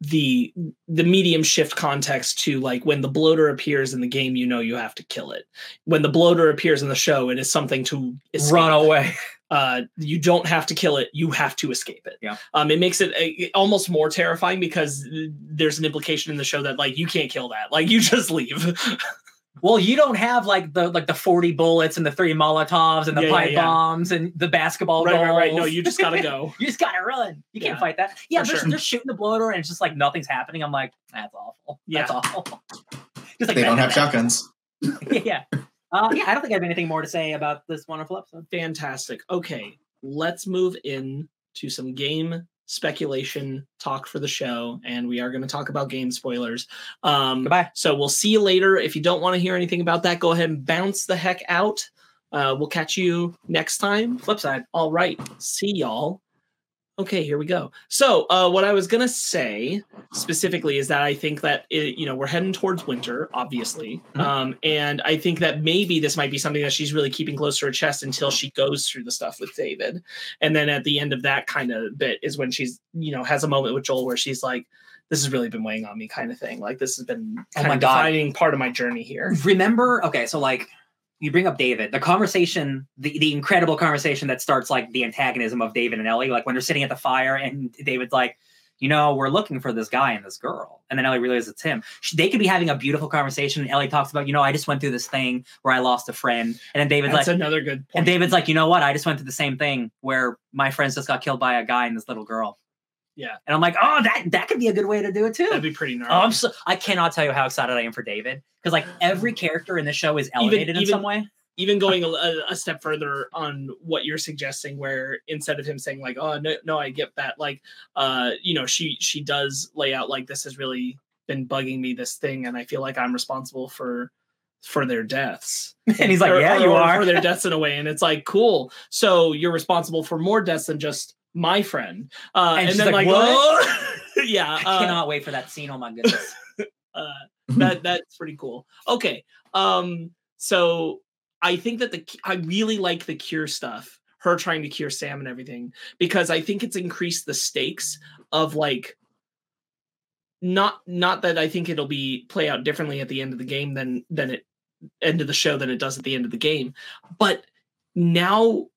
the the medium shift context to like when the bloater appears in the game, you know you have to kill it. When the bloater appears in the show, it is something to escape. Run away. [LAUGHS] uh you don't have to kill it you have to escape it Yeah. um it makes it uh, almost more terrifying because there's an implication in the show that like you can't kill that like you just leave [LAUGHS] well, you don't have like the like the forty bullets and the three Molotovs and the Yeah, yeah, pipe yeah. bombs and the basketball right, right, right. No, you just gotta [LAUGHS] go. you just gotta run. You can't fight that. Yeah, for they're, sure. they're shooting the bloater and it's just like nothing's happening. I'm like, that's awful. That's awful. [LAUGHS] just like they don't have bang, shotguns. [LAUGHS] yeah. Uh, yeah, I don't think I have anything more to say about this wonderful episode. Fantastic. Okay, let's move in to some game speculation talk for the show, and we are going to talk about game spoilers. Um, Goodbye. So we'll see you later. If you don't want to hear anything about that, go ahead and bounce the heck out. Uh, we'll catch you next time. Flip side. All right. See y'all. Okay, here we go. So, uh, what I was gonna say specifically is that I think that it, you know we're heading towards winter, obviously, Mhm. um, and I think that maybe this might be something that she's really keeping close to her chest until she goes through the stuff with David, and then at the end of that kind of bit is when she's you know has a moment with Joel where she's like, "This has really been weighing on me," kind of thing. Like this has been Oh my of God. defining part of my journey here. remember okay so like you bring up david the conversation the, the incredible conversation that starts like the antagonism of david and ellie like when they're sitting at the fire and david's like you know we're looking for this guy and this girl. And then ellie realizes it's him. Sh- they could be having a beautiful conversation and ellie talks about you know i just went through this thing where i lost a friend. And then david's That's like another good point. and david's like you know what? I just went through the same thing where my friends just got killed by a guy and this little girl Yeah. and i'm like oh that that could be a good way to do it too That'd be pretty gnarly. Oh, I'm so I cannot tell you how excited I am for David because like every character in the show is elevated in even- some way. even [LAUGHS] going a, a- a step further on what you're suggesting where instead of him saying like oh no no i get that like uh you know she she does lay out like this has really been bugging me this thing and i feel like i'm responsible for for their deaths [LAUGHS] And he's like, Or- "Yeah, or- you or are." for their [LAUGHS] deaths in a way and it's like cool so you're responsible for more deaths than just my friend uh And and, then like, like? "Whoa." [LAUGHS] yeah I uh, cannot wait for that scene. Oh my goodness. [LAUGHS] uh, that that's pretty cool. Okay, um, so I think that the I really like the cure stuff. Her trying to cure Sam and everything because I think it's increased the stakes of like not not that I think it'll be play out differently at the end of the game than than it end of the show than it does at the end of the game, but now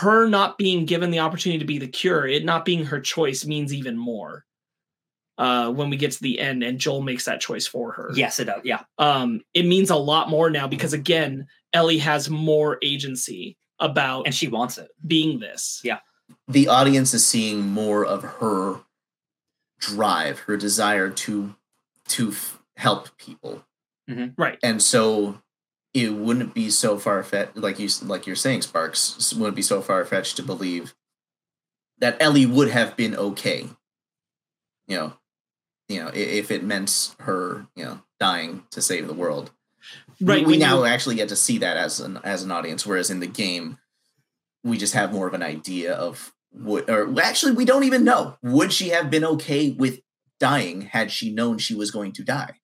her not being given the opportunity to be the cure, it not being her choice means even more uh when we get to the end and Joel makes that choice for her. yes, it does. Yeah. Um it means a lot more now because again, Ellie has more agency about And she wants it. being this. Yeah. the audience is seeing more of her drive, her desire to to f- help people, Right. and so it wouldn't be so far fetched, like you like you're saying, Sparkz wouldn't be so far fetched to believe that Ellie would have been okay. You know, you know, if it meant her, you know, dying to save the world. Right. we, we now actually get to see that as an as an audience whereas in the game we just have more of an idea of what or actually we don't even know would she have been okay with dying had she known she was going to die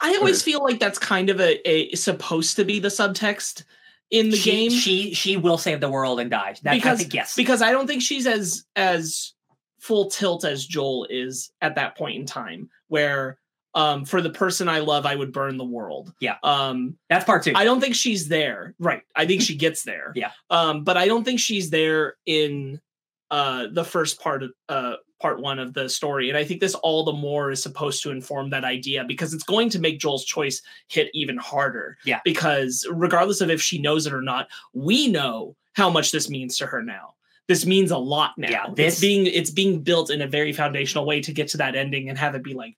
I always feel like that's kind of a, a supposed to be the subtext in the she, game. she she will save the world and die. That, Because- I think yes. because I don't think she's as as full tilt as Joel is at that point in time where um for the person I love I would burn the world. Yeah. Um That's part two. I don't think she's there. Right. I think she gets there. [LAUGHS] Yeah. Um but I don't think she's there in uh the first part of uh part 1 of the story and I think this all the more is supposed to inform that idea because it's going to make Joel's choice hit even harder. Yeah. Because regardless of if she knows it or not, we know how much this means to her now. This means a lot now. Yeah, it's this- being it's being built in a very foundational way to get to that ending and have it be like,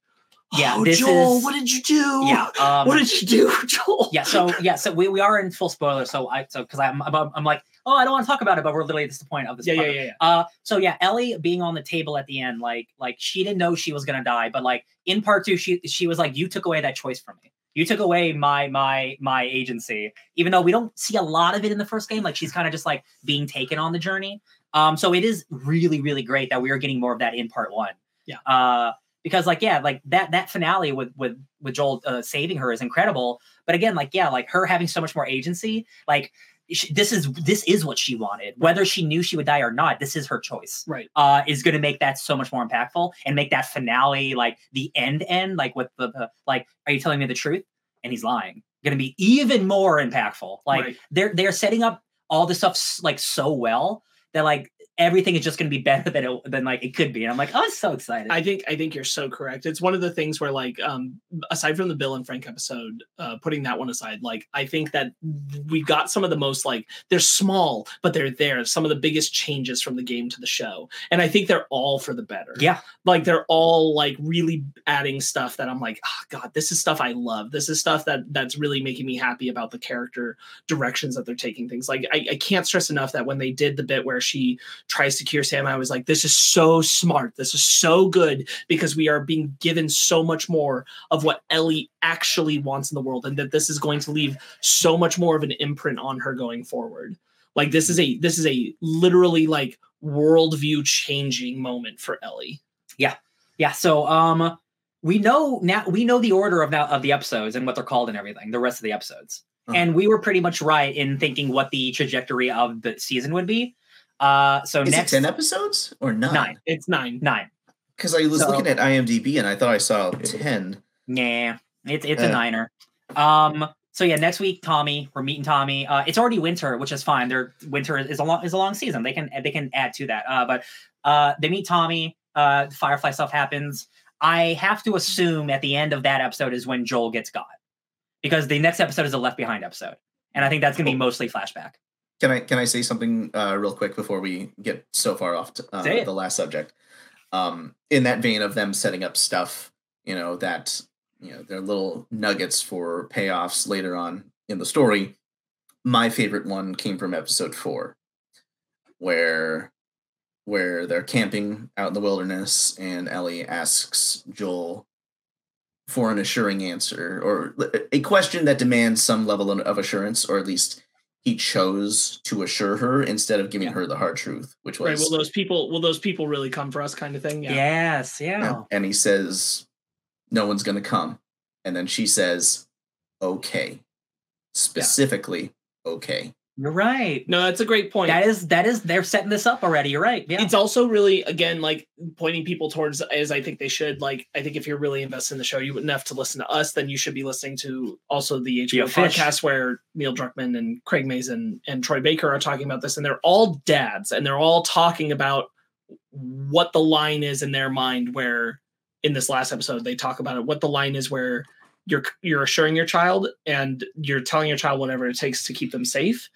Yeah, oh, Joel, is- what did you do? yeah. Um, what did you do, [LAUGHS] Joel? yeah. So yeah. So we, we are in full spoiler. So I so because I'm, I'm I'm like oh I don't want to talk about it, but we're literally at the point of this. yeah, yeah, yeah, yeah. Uh, so yeah, Ellie being on the table at the end, like, like she didn't know she was gonna die, but like in part two, she she was like, "You took away that choice from me. You took away my my my agency." Even though we don't see a lot of it in the first game, like she's kind of just like being taken on the journey. Um, so it is really really great that we are getting more of that in part one. Yeah. Uh, because like yeah, like that that finale with with with Joel uh, saving her is incredible. But again, like yeah, like her having so much more agency, like this is this is what she wanted. Whether she knew she would die or not this is her choice. Right. uh is going to make that so much more impactful and make that finale like the end end like with the, the like are you telling me the truth? And he's lying. Going to be even more impactful. Like Right. they're they're setting up all this stuff like so well that like everything is just going to be better than it than like it could be. And I'm like, oh, I'm so excited. I think I think you're so correct. It's one of the things where like um aside from the Bill and Frank episode, uh putting that one aside, like I think that we got some of the most like they're small, but they're there. Some of the biggest changes from the game to the show. And I think they're all for the better. yeah, Like they're all like really adding stuff that I'm like, oh god, this is stuff I love. This is stuff that that's really making me happy about the character directions that they're taking things. Like I, I can't stress enough that when they did the bit where she tries to cure Sam, I was like, this is so smart. This is so good because we are being given so much more of what Ellie actually wants in the world, and that this is going to leave so much more of an imprint on her going forward. Like this is a this is a literally like worldview changing moment for Ellie. yeah. Yeah. So um, we know now we know the order of now of the episodes and what they're called and everything. The rest of the episodes, Uh-huh. and we were pretty much right in thinking what the trajectory of the season would be. Uh, so Is next it ten episodes or nine? nine, It's nine. nine. Because I was So- looking at IMDb and I thought I saw ten. Yeah, it's it's a niner. Um. So yeah, next week, Tommy, we're meeting Tommy. Uh, it's already winter, which is fine. Their winter is, is a long is a long season. They can they can add to that. Uh, but uh, they meet Tommy. Uh, the Firefly stuff happens. I have to assume at the end of that episode is when Joel gets got, because the next episode is a Left Behind episode, and I think that's gonna be mostly flashback. Can I can I say something uh, real quick before we get so far off to, uh, the last subject? Um, in that vein of them setting up stuff, you know that you know they're little nuggets for payoffs later on in the story. My favorite one came from episode four, where where they're camping out in the wilderness, and Ellie asks Joel for an assuring answer or a question that demands some level of assurance, or at least he chose to assure her instead of giving Yeah. her the hard truth, which was Right. Will those people will those people really come for us kind of thing? Yeah. Yes, yeah. Yeah. And he says, No one's going to come. And then she says, Okay. Specifically, okay. You're right. No, that's a great point. That is that is they're setting this up already. You're right. Yeah. It's also really again like pointing people towards as I think they should. Like I think if you're really invested in the show, you wouldn't have to listen to us. Then you should be listening to also the HBO Fish. podcast where Neil Druckmann and Craig Mazin and Troy Baker are talking about this, and they're all dads, and they're all talking about what the line is in their mind. Where in this last episode they talk about it, what the line is where you're you're assuring your child and you're telling your child whatever it takes to keep them safe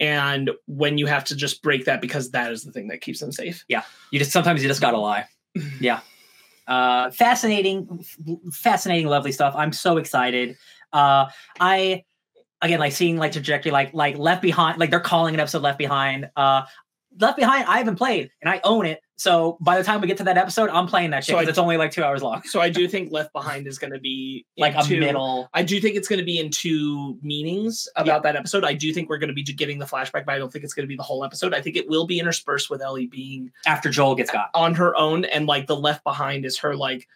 and when you have to just break that because that is the thing that keeps them safe Yeah. you just sometimes you just gotta lie. [SIGHS] Yeah. Uh fascinating, fascinating, lovely stuff. I'm so excited. Uh I again like seeing like trajectory, like like left behind, like they're calling an episode left behind. Uh Left Behind, I haven't played and I own it. So by the time we get to that episode, I'm playing that shit So because it's only like two hours long. so i do think left behind is going to be [LAUGHS] Like a two- middle. i do think it's going to be in two meanings about that episode i do think we're going to be getting the flashback but i don't think it's going to be the whole episode i think it will be interspersed with ellie being After Joel gets got. on her own and like the left behind is her like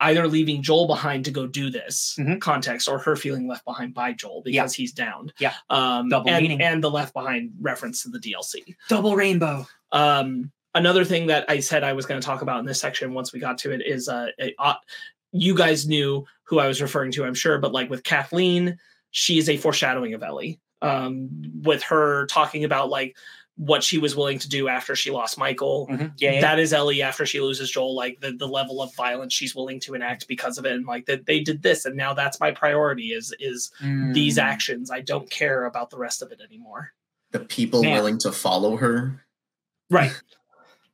either leaving joel behind to go do this Mhm. context or her feeling left behind by joel because he's downed Yeah. um Double and, meaning. and the left behind reference to the dlc Double rainbow. Um, another thing that I said I was going to talk about in this section once we got to it is uh, a- uh, you guys knew who I was referring to, I'm sure, but like with Kathleen, she is a foreshadowing of Ellie. Um, with her talking about like what she was willing to do after she lost Michael. Mhm. Yeah, yeah. That is Ellie after she loses Joel, like the, the level of violence she's willing to enact because of it, and like that they did this, and now that's my priority is is these Mm. actions. I don't care about the rest of it anymore. The people Man. willing to follow her, Right.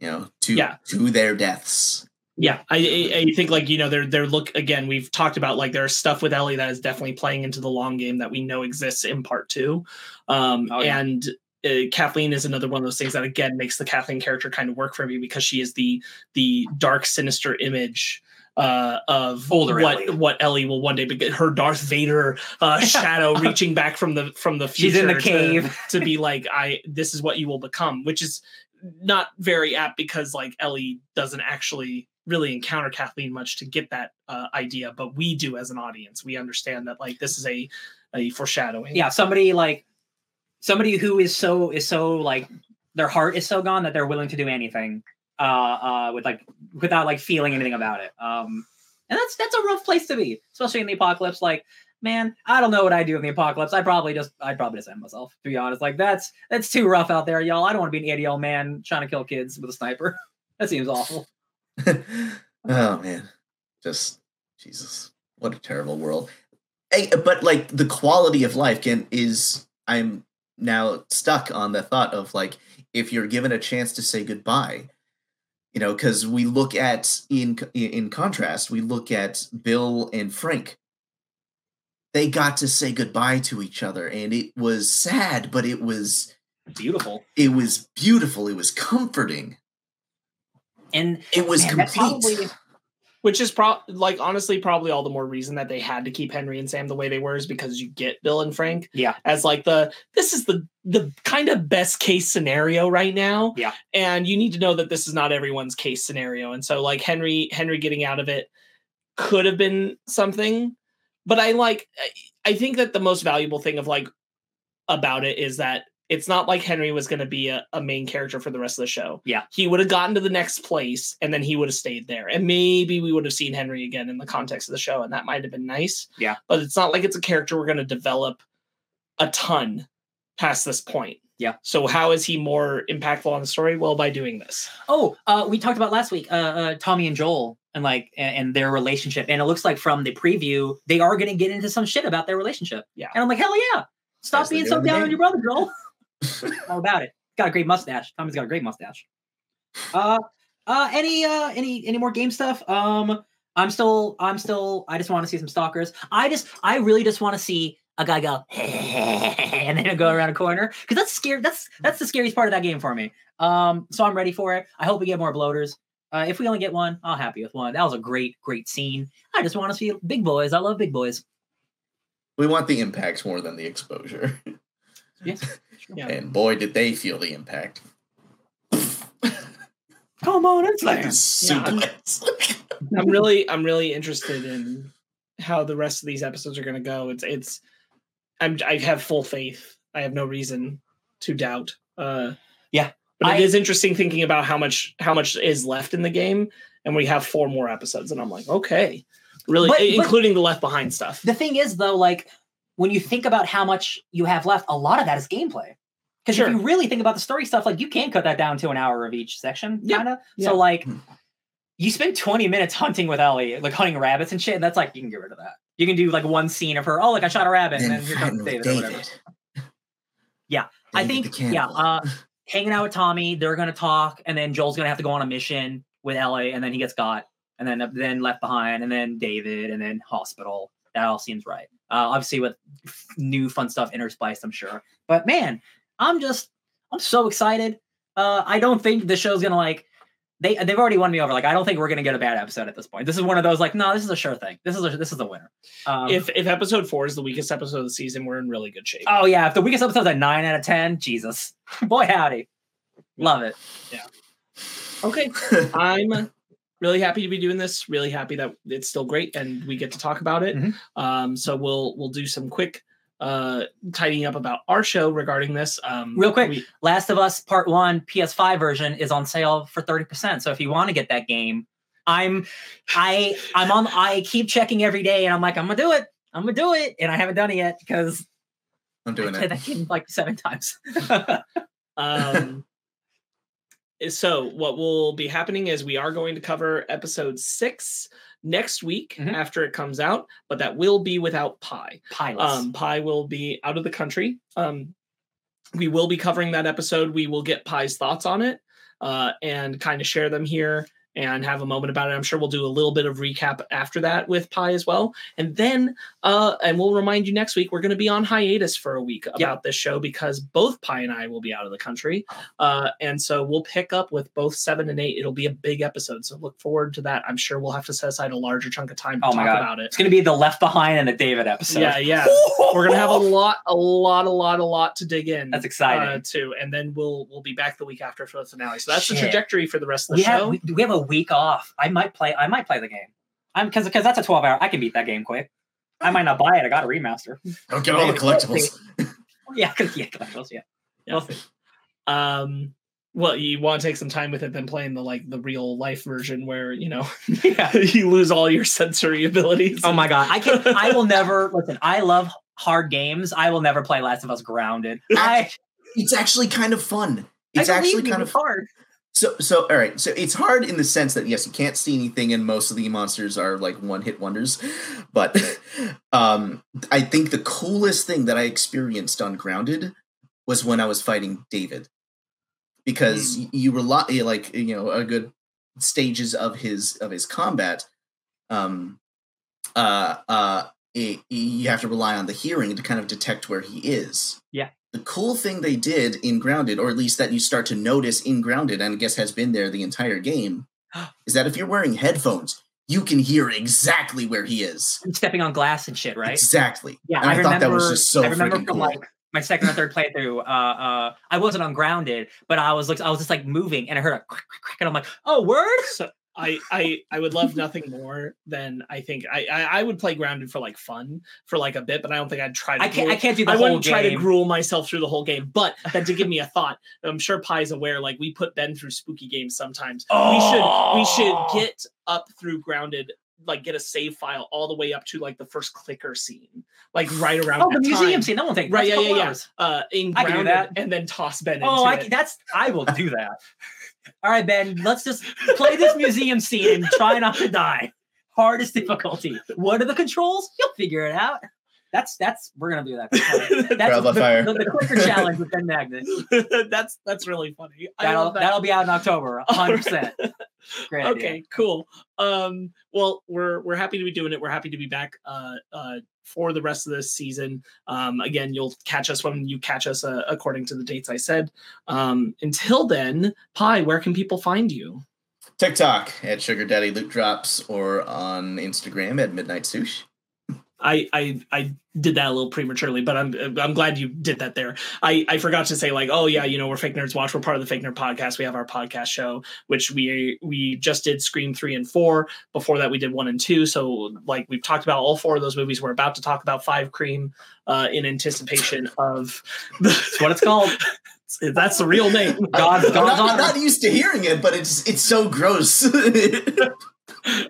You know, to Yeah. to their deaths. Yeah, I, I I think like you know they're they're look again. We've talked about like there's stuff with Ellie that is definitely playing into the long game that we know exists in part two, um, Oh, yeah. and uh, Kathleen is another one of those things that again makes the Kathleen character kind of work for me because she is the the dark sinister image uh, of Older what Ellie. what Ellie will one day be. Her Darth Vader uh, [LAUGHS] shadow reaching back from the from the future. She's in the to- cave. to be like I this is what you will become, which is not very apt because like Ellie doesn't actually really encounter Kathleen much to get that uh, idea, but we do as an audience. We understand that like this is a a foreshadowing. yeah somebody like somebody who is so is so like their heart is so gone that they're willing to do anything uh uh with like without like feeling anything about it um and that's that's a rough place to be especially in the apocalypse like man, I don't know what I'd do in the apocalypse. I'd probably just, I'd probably just end myself. To be honest, like that's that's too rough out there, y'all. I don't want to be an 80 year old man trying to kill kids with a sniper. [LAUGHS] that seems awful. [LAUGHS] oh man, just Jesus, what a terrible world. Hey, but like the quality of life can is I'm now stuck on the thought of like if you're given a chance to say goodbye you know because we look at in in contrast we look at bill and frank they got to say goodbye to each other and it was sad but it was beautiful it was beautiful it was comforting and it was man, complete probably- Which is pro like honestly probably all the more reason that they had to keep Henry and Sam the way they were is because you get Bill and Frank yeah as like the this is the the kind of best case scenario right now. Yeah. And you need to know that this is not everyone's case scenario. And so like Henry Henry getting out of it could have been something. But I like I- I think that the most valuable thing of like about it is that it's not like Henry was going to be a, a main character for the rest of the show. Yeah. He would have gotten to the next place and then he would have stayed there. And maybe we would have seen Henry again in the context of the show and that might have been nice. Yeah. But it's not like it's a character we're going to develop a ton past this point. Yeah. So how is he more impactful on the story? Well, by doing this. Oh, uh, we talked about last week, uh, uh, Tommy and Joel, and like and, and their relationship, and it looks like from the preview they are going to get into some shit about their relationship. Yeah. and I'm like, hell yeah! Stop they being so down on your brother, Joel. [LAUGHS] All about it. Got a great mustache. Tommy's got a great mustache. Uh, uh, any uh, any any more game stuff? Um, I'm still, I'm still, I just want to see some stalkers. I just, I really just want to see a guy go [LAUGHS] and then go around a corner because that's scary. That's that's the scariest part of that game for me. Um, so I'm ready for it. I hope we get more bloaters. Uh, if we only get one, I'll happy with one. That was a great, great scene. I just want to see big boys. I love big boys. we want the impacts more than the exposure [LAUGHS] Yes. Yeah. and boy did they feel the impact Come on, it's like like a suplex [LAUGHS] I'm really I'm really interested in how the rest of these episodes are going to go. It's it's I'm I have full faith. I have no reason to doubt. Uh Yeah. But I- it is interesting thinking about how much how much is left in the game and we have four more episodes and I'm like, okay. Really But- but- including the left behind stuff. the thing is though, like when you think about how much you have left, a lot of that is gameplay. Because Sure. if you really think about the story stuff, like you can cut that down to an hour of each section, Yeah. kind of. Yeah. So like, Hmm. you spend 20 minutes hunting with Ellie, like hunting rabbits and shit. And that's like you can get rid of that. You can do like one scene of her. Oh, like I shot a rabbit, and and then here fighting comes with David. Or whatever. david Yeah, I think yeah. Uh, hanging out with Tommy, they're gonna talk, and then Joel's gonna have to go on a mission with Ellie, and then he gets got, and then then left behind, and then David, and then hospital. That all seems right. Uh, obviously, with new fun stuff interspliced, I'm sure. But man, I'm just I'm so excited. Uh, I don't think the show's gonna like they they've already won me over. Like I don't think we're gonna get a bad episode at this point. This is one of those like no, this is a sure thing. This is a, this is a winner. Um, if if episode 4 is the weakest episode of the season, we're in really good shape. oh yeah, if the weakest episode's a nine out of ten, Jesus, [LAUGHS] boy howdy, love it. Yeah. Okay. [LAUGHS] I'm really happy to be doing this. Really happy that it's still great and we get to talk about it. Mhm. Um, so we'll we'll do some quick uh tidying up about our show regarding this. Um, Real quick, we- Last of Us Part One PS5 version is on sale for thirty percent. So if you want to get that game, I'm I I'm on. I keep checking every day, and I'm like, I'm gonna do it. I'm gonna do it, and I haven't done it yet because i'm I doing played it that game like seven times. [LAUGHS] um, so what will be happening is we are going to cover episode six next week Mhm. after it comes out, but that will be without Phai. Pilots. Um, Phai will be out of the country. Um, we will be covering that episode. We will get Phai's thoughts on it uh, and kind of share them here and have a moment about it. I'm sure we'll do a little bit of recap after that with Phai as well. And then, uh, and we'll remind you next week, we're going to be on hiatus for a week about this show because both Phai and I will be out of the country. Uh, and so we'll pick up with both seven and eight. It'll be a big episode. So look forward to that. I'm sure we'll have to set aside a larger chunk of time to Oh talk God. about it. it's gonna be the Left Behind and the David episode. Yeah, yeah. [LAUGHS] We're gonna have a lot, a lot, a lot, a lot to dig in. That's exciting. uh, too, and then we'll we'll be back the week after for the finale. So that's the trajectory for the rest of the we show. have we, we have a week off. I might play. I might play the game. I'm because because that's a 12 hour. I can beat that game quick. I might not buy it. I got a remaster. don't get all the collectibles [LAUGHS] Yeah, 'cause- yeah, collectibles, yeah. Yeah. We'll see. Um, Well, you want to take some time with it than playing the like the real life version where you know [LAUGHS] Yeah. [LAUGHS] you lose all your sensory abilities. Oh my god, I can. I will never listen. I love hard games. I will never play Last of Us Grounded. I, It's actually kind of fun. It's I actually kind of hard. So, so all right. So it's hard in the sense that yes, you can't see anything, and most of the monsters are like one-hit wonders. But [LAUGHS] um, I think the coolest thing that I experienced on Grounded was when I was fighting David, because y you rely like you know a good stages of his of his combat. Um, uh, uh, it, you have to rely on the hearing to kind of detect where he is. Yeah. The cool thing they did in Grounded, or at least that you start to notice in Grounded, and I guess has been there the entire game, [GASPS] is that if you're wearing headphones, you can hear exactly where he is. Stepping on glass and shit, right? Exactly. Yeah, And I, I, thought remember. that was just so I remember from cool. like my second or third playthrough. Uh, uh, I wasn't on grounded, but I was like, I was just like moving, and I heard a crack, crack, crack, and I'm like, oh, word. I I I would love nothing more than I think I, I I would play Grounded for like fun for like a bit, but I don't think I'd try to. I can't. gruel- I can't do the I whole wouldn't try to gruel myself through the whole game, but then to give me a thought, I'm sure Phai's is aware. Like we put Ben through spooky games sometimes. We should we should Oh. get up through grounded, like get a save file all the way up to like the first clicker scene, like right around Oh, the museum time. scene. That one thing. Right, that's yeah, yeah, yeah. Uh, in I can do that. and then toss Ben. Oh, into I that's. I will do that. All right, Ben. Let's just play this museum scene and try not to die. Hardest difficulty. What are the controls? You'll figure it out. That's that's. We're gonna do that. [LAUGHS] That's the, fire. the, the clicker challenge with Ben Magnus. [LAUGHS] that's that's really funny. That'll that. that'll be out in October. hundred percent. Great idea. okay cool um well we're we're happy to be doing it we're happy to be back uh uh for the rest of this season. Um again you'll catch us when you catch us uh, according to the dates i said. Um until then Phai, where can people find you? TikTok at Sugar Daddy Loot Drops or on Instagram at Midnight Sush. I, I I did that a little prematurely, but I'm I'm glad you did that there. I, I forgot to say like, oh yeah, you know, we're Fake Nerds Watch. We're part of the Fake Nerd Podcast. We have our podcast show, which we we just did Scream three and four. Before that, we did one and two. So like we've talked about all four of those movies. We're about to talk about Five Cream uh, in anticipation of That's what it's called. [LAUGHS] that's the real name. God's- I'm, not, God's I'm honor. not used to hearing it, but it's it's so gross. [LAUGHS]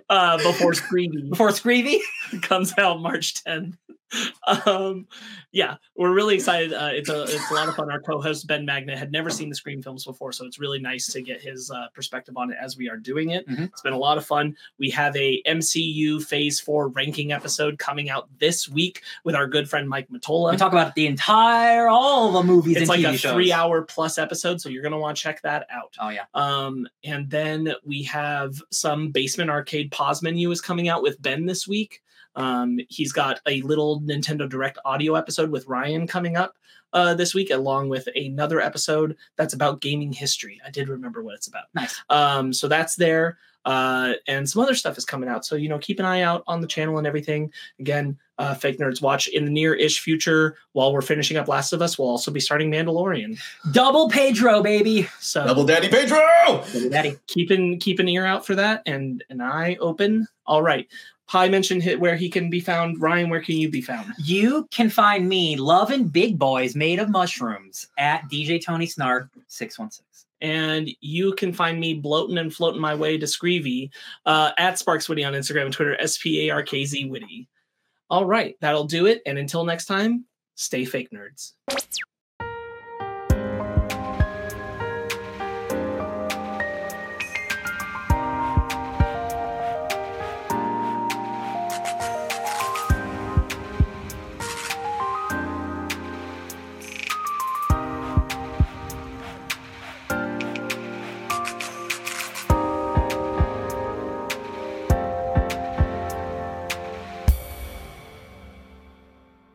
Uh, before Screamy. Before Screevy. [LAUGHS] comes out March 10th. [LAUGHS] Um, yeah, we're really excited. Uh, it's a it's a lot of fun. Our co-host Ben Magna had never seen the Scream films before, so it's really nice to get his uh, perspective on it as we are doing it. Mhm. It's been a lot of fun. We have a MCU Phase Four ranking episode coming out this week with our good friend Mike Matola. We talk about the entire all the movies it's like TV a shows. three-hour plus episode, so you're gonna want to check that out. Oh yeah. Um, and then we have some basement arcade pause menu is coming out with Ben this week. Um, he's got a little Nintendo Direct audio episode with Ryan coming up uh, this week, along with another episode that's about gaming history. I did remember what it's about. Nice. Um, so that's there. Uh, and some other stuff is coming out. So, you know, keep an eye out on the channel and everything. Again, uh, Fake Nerds Watch in the near ish future while we're finishing up Last of Us. We'll also be starting Mandalorian. [SIGHS] Double Pedro, baby. So, Double Daddy Pedro. Daddy. keep an keep an ear out for that and an eye open. All right. Phai mentioned hit where he can be found. Ryan, where can you be found? You can find me loving big boys made of mushrooms at DJ Tony Snark 616. And you can find me bloating and floating my way to Screevy uh, at Sparkz Witty on Instagram and Twitter, S P A R K Z Witty. All right, that'll do it. And until next time, stay fake nerds.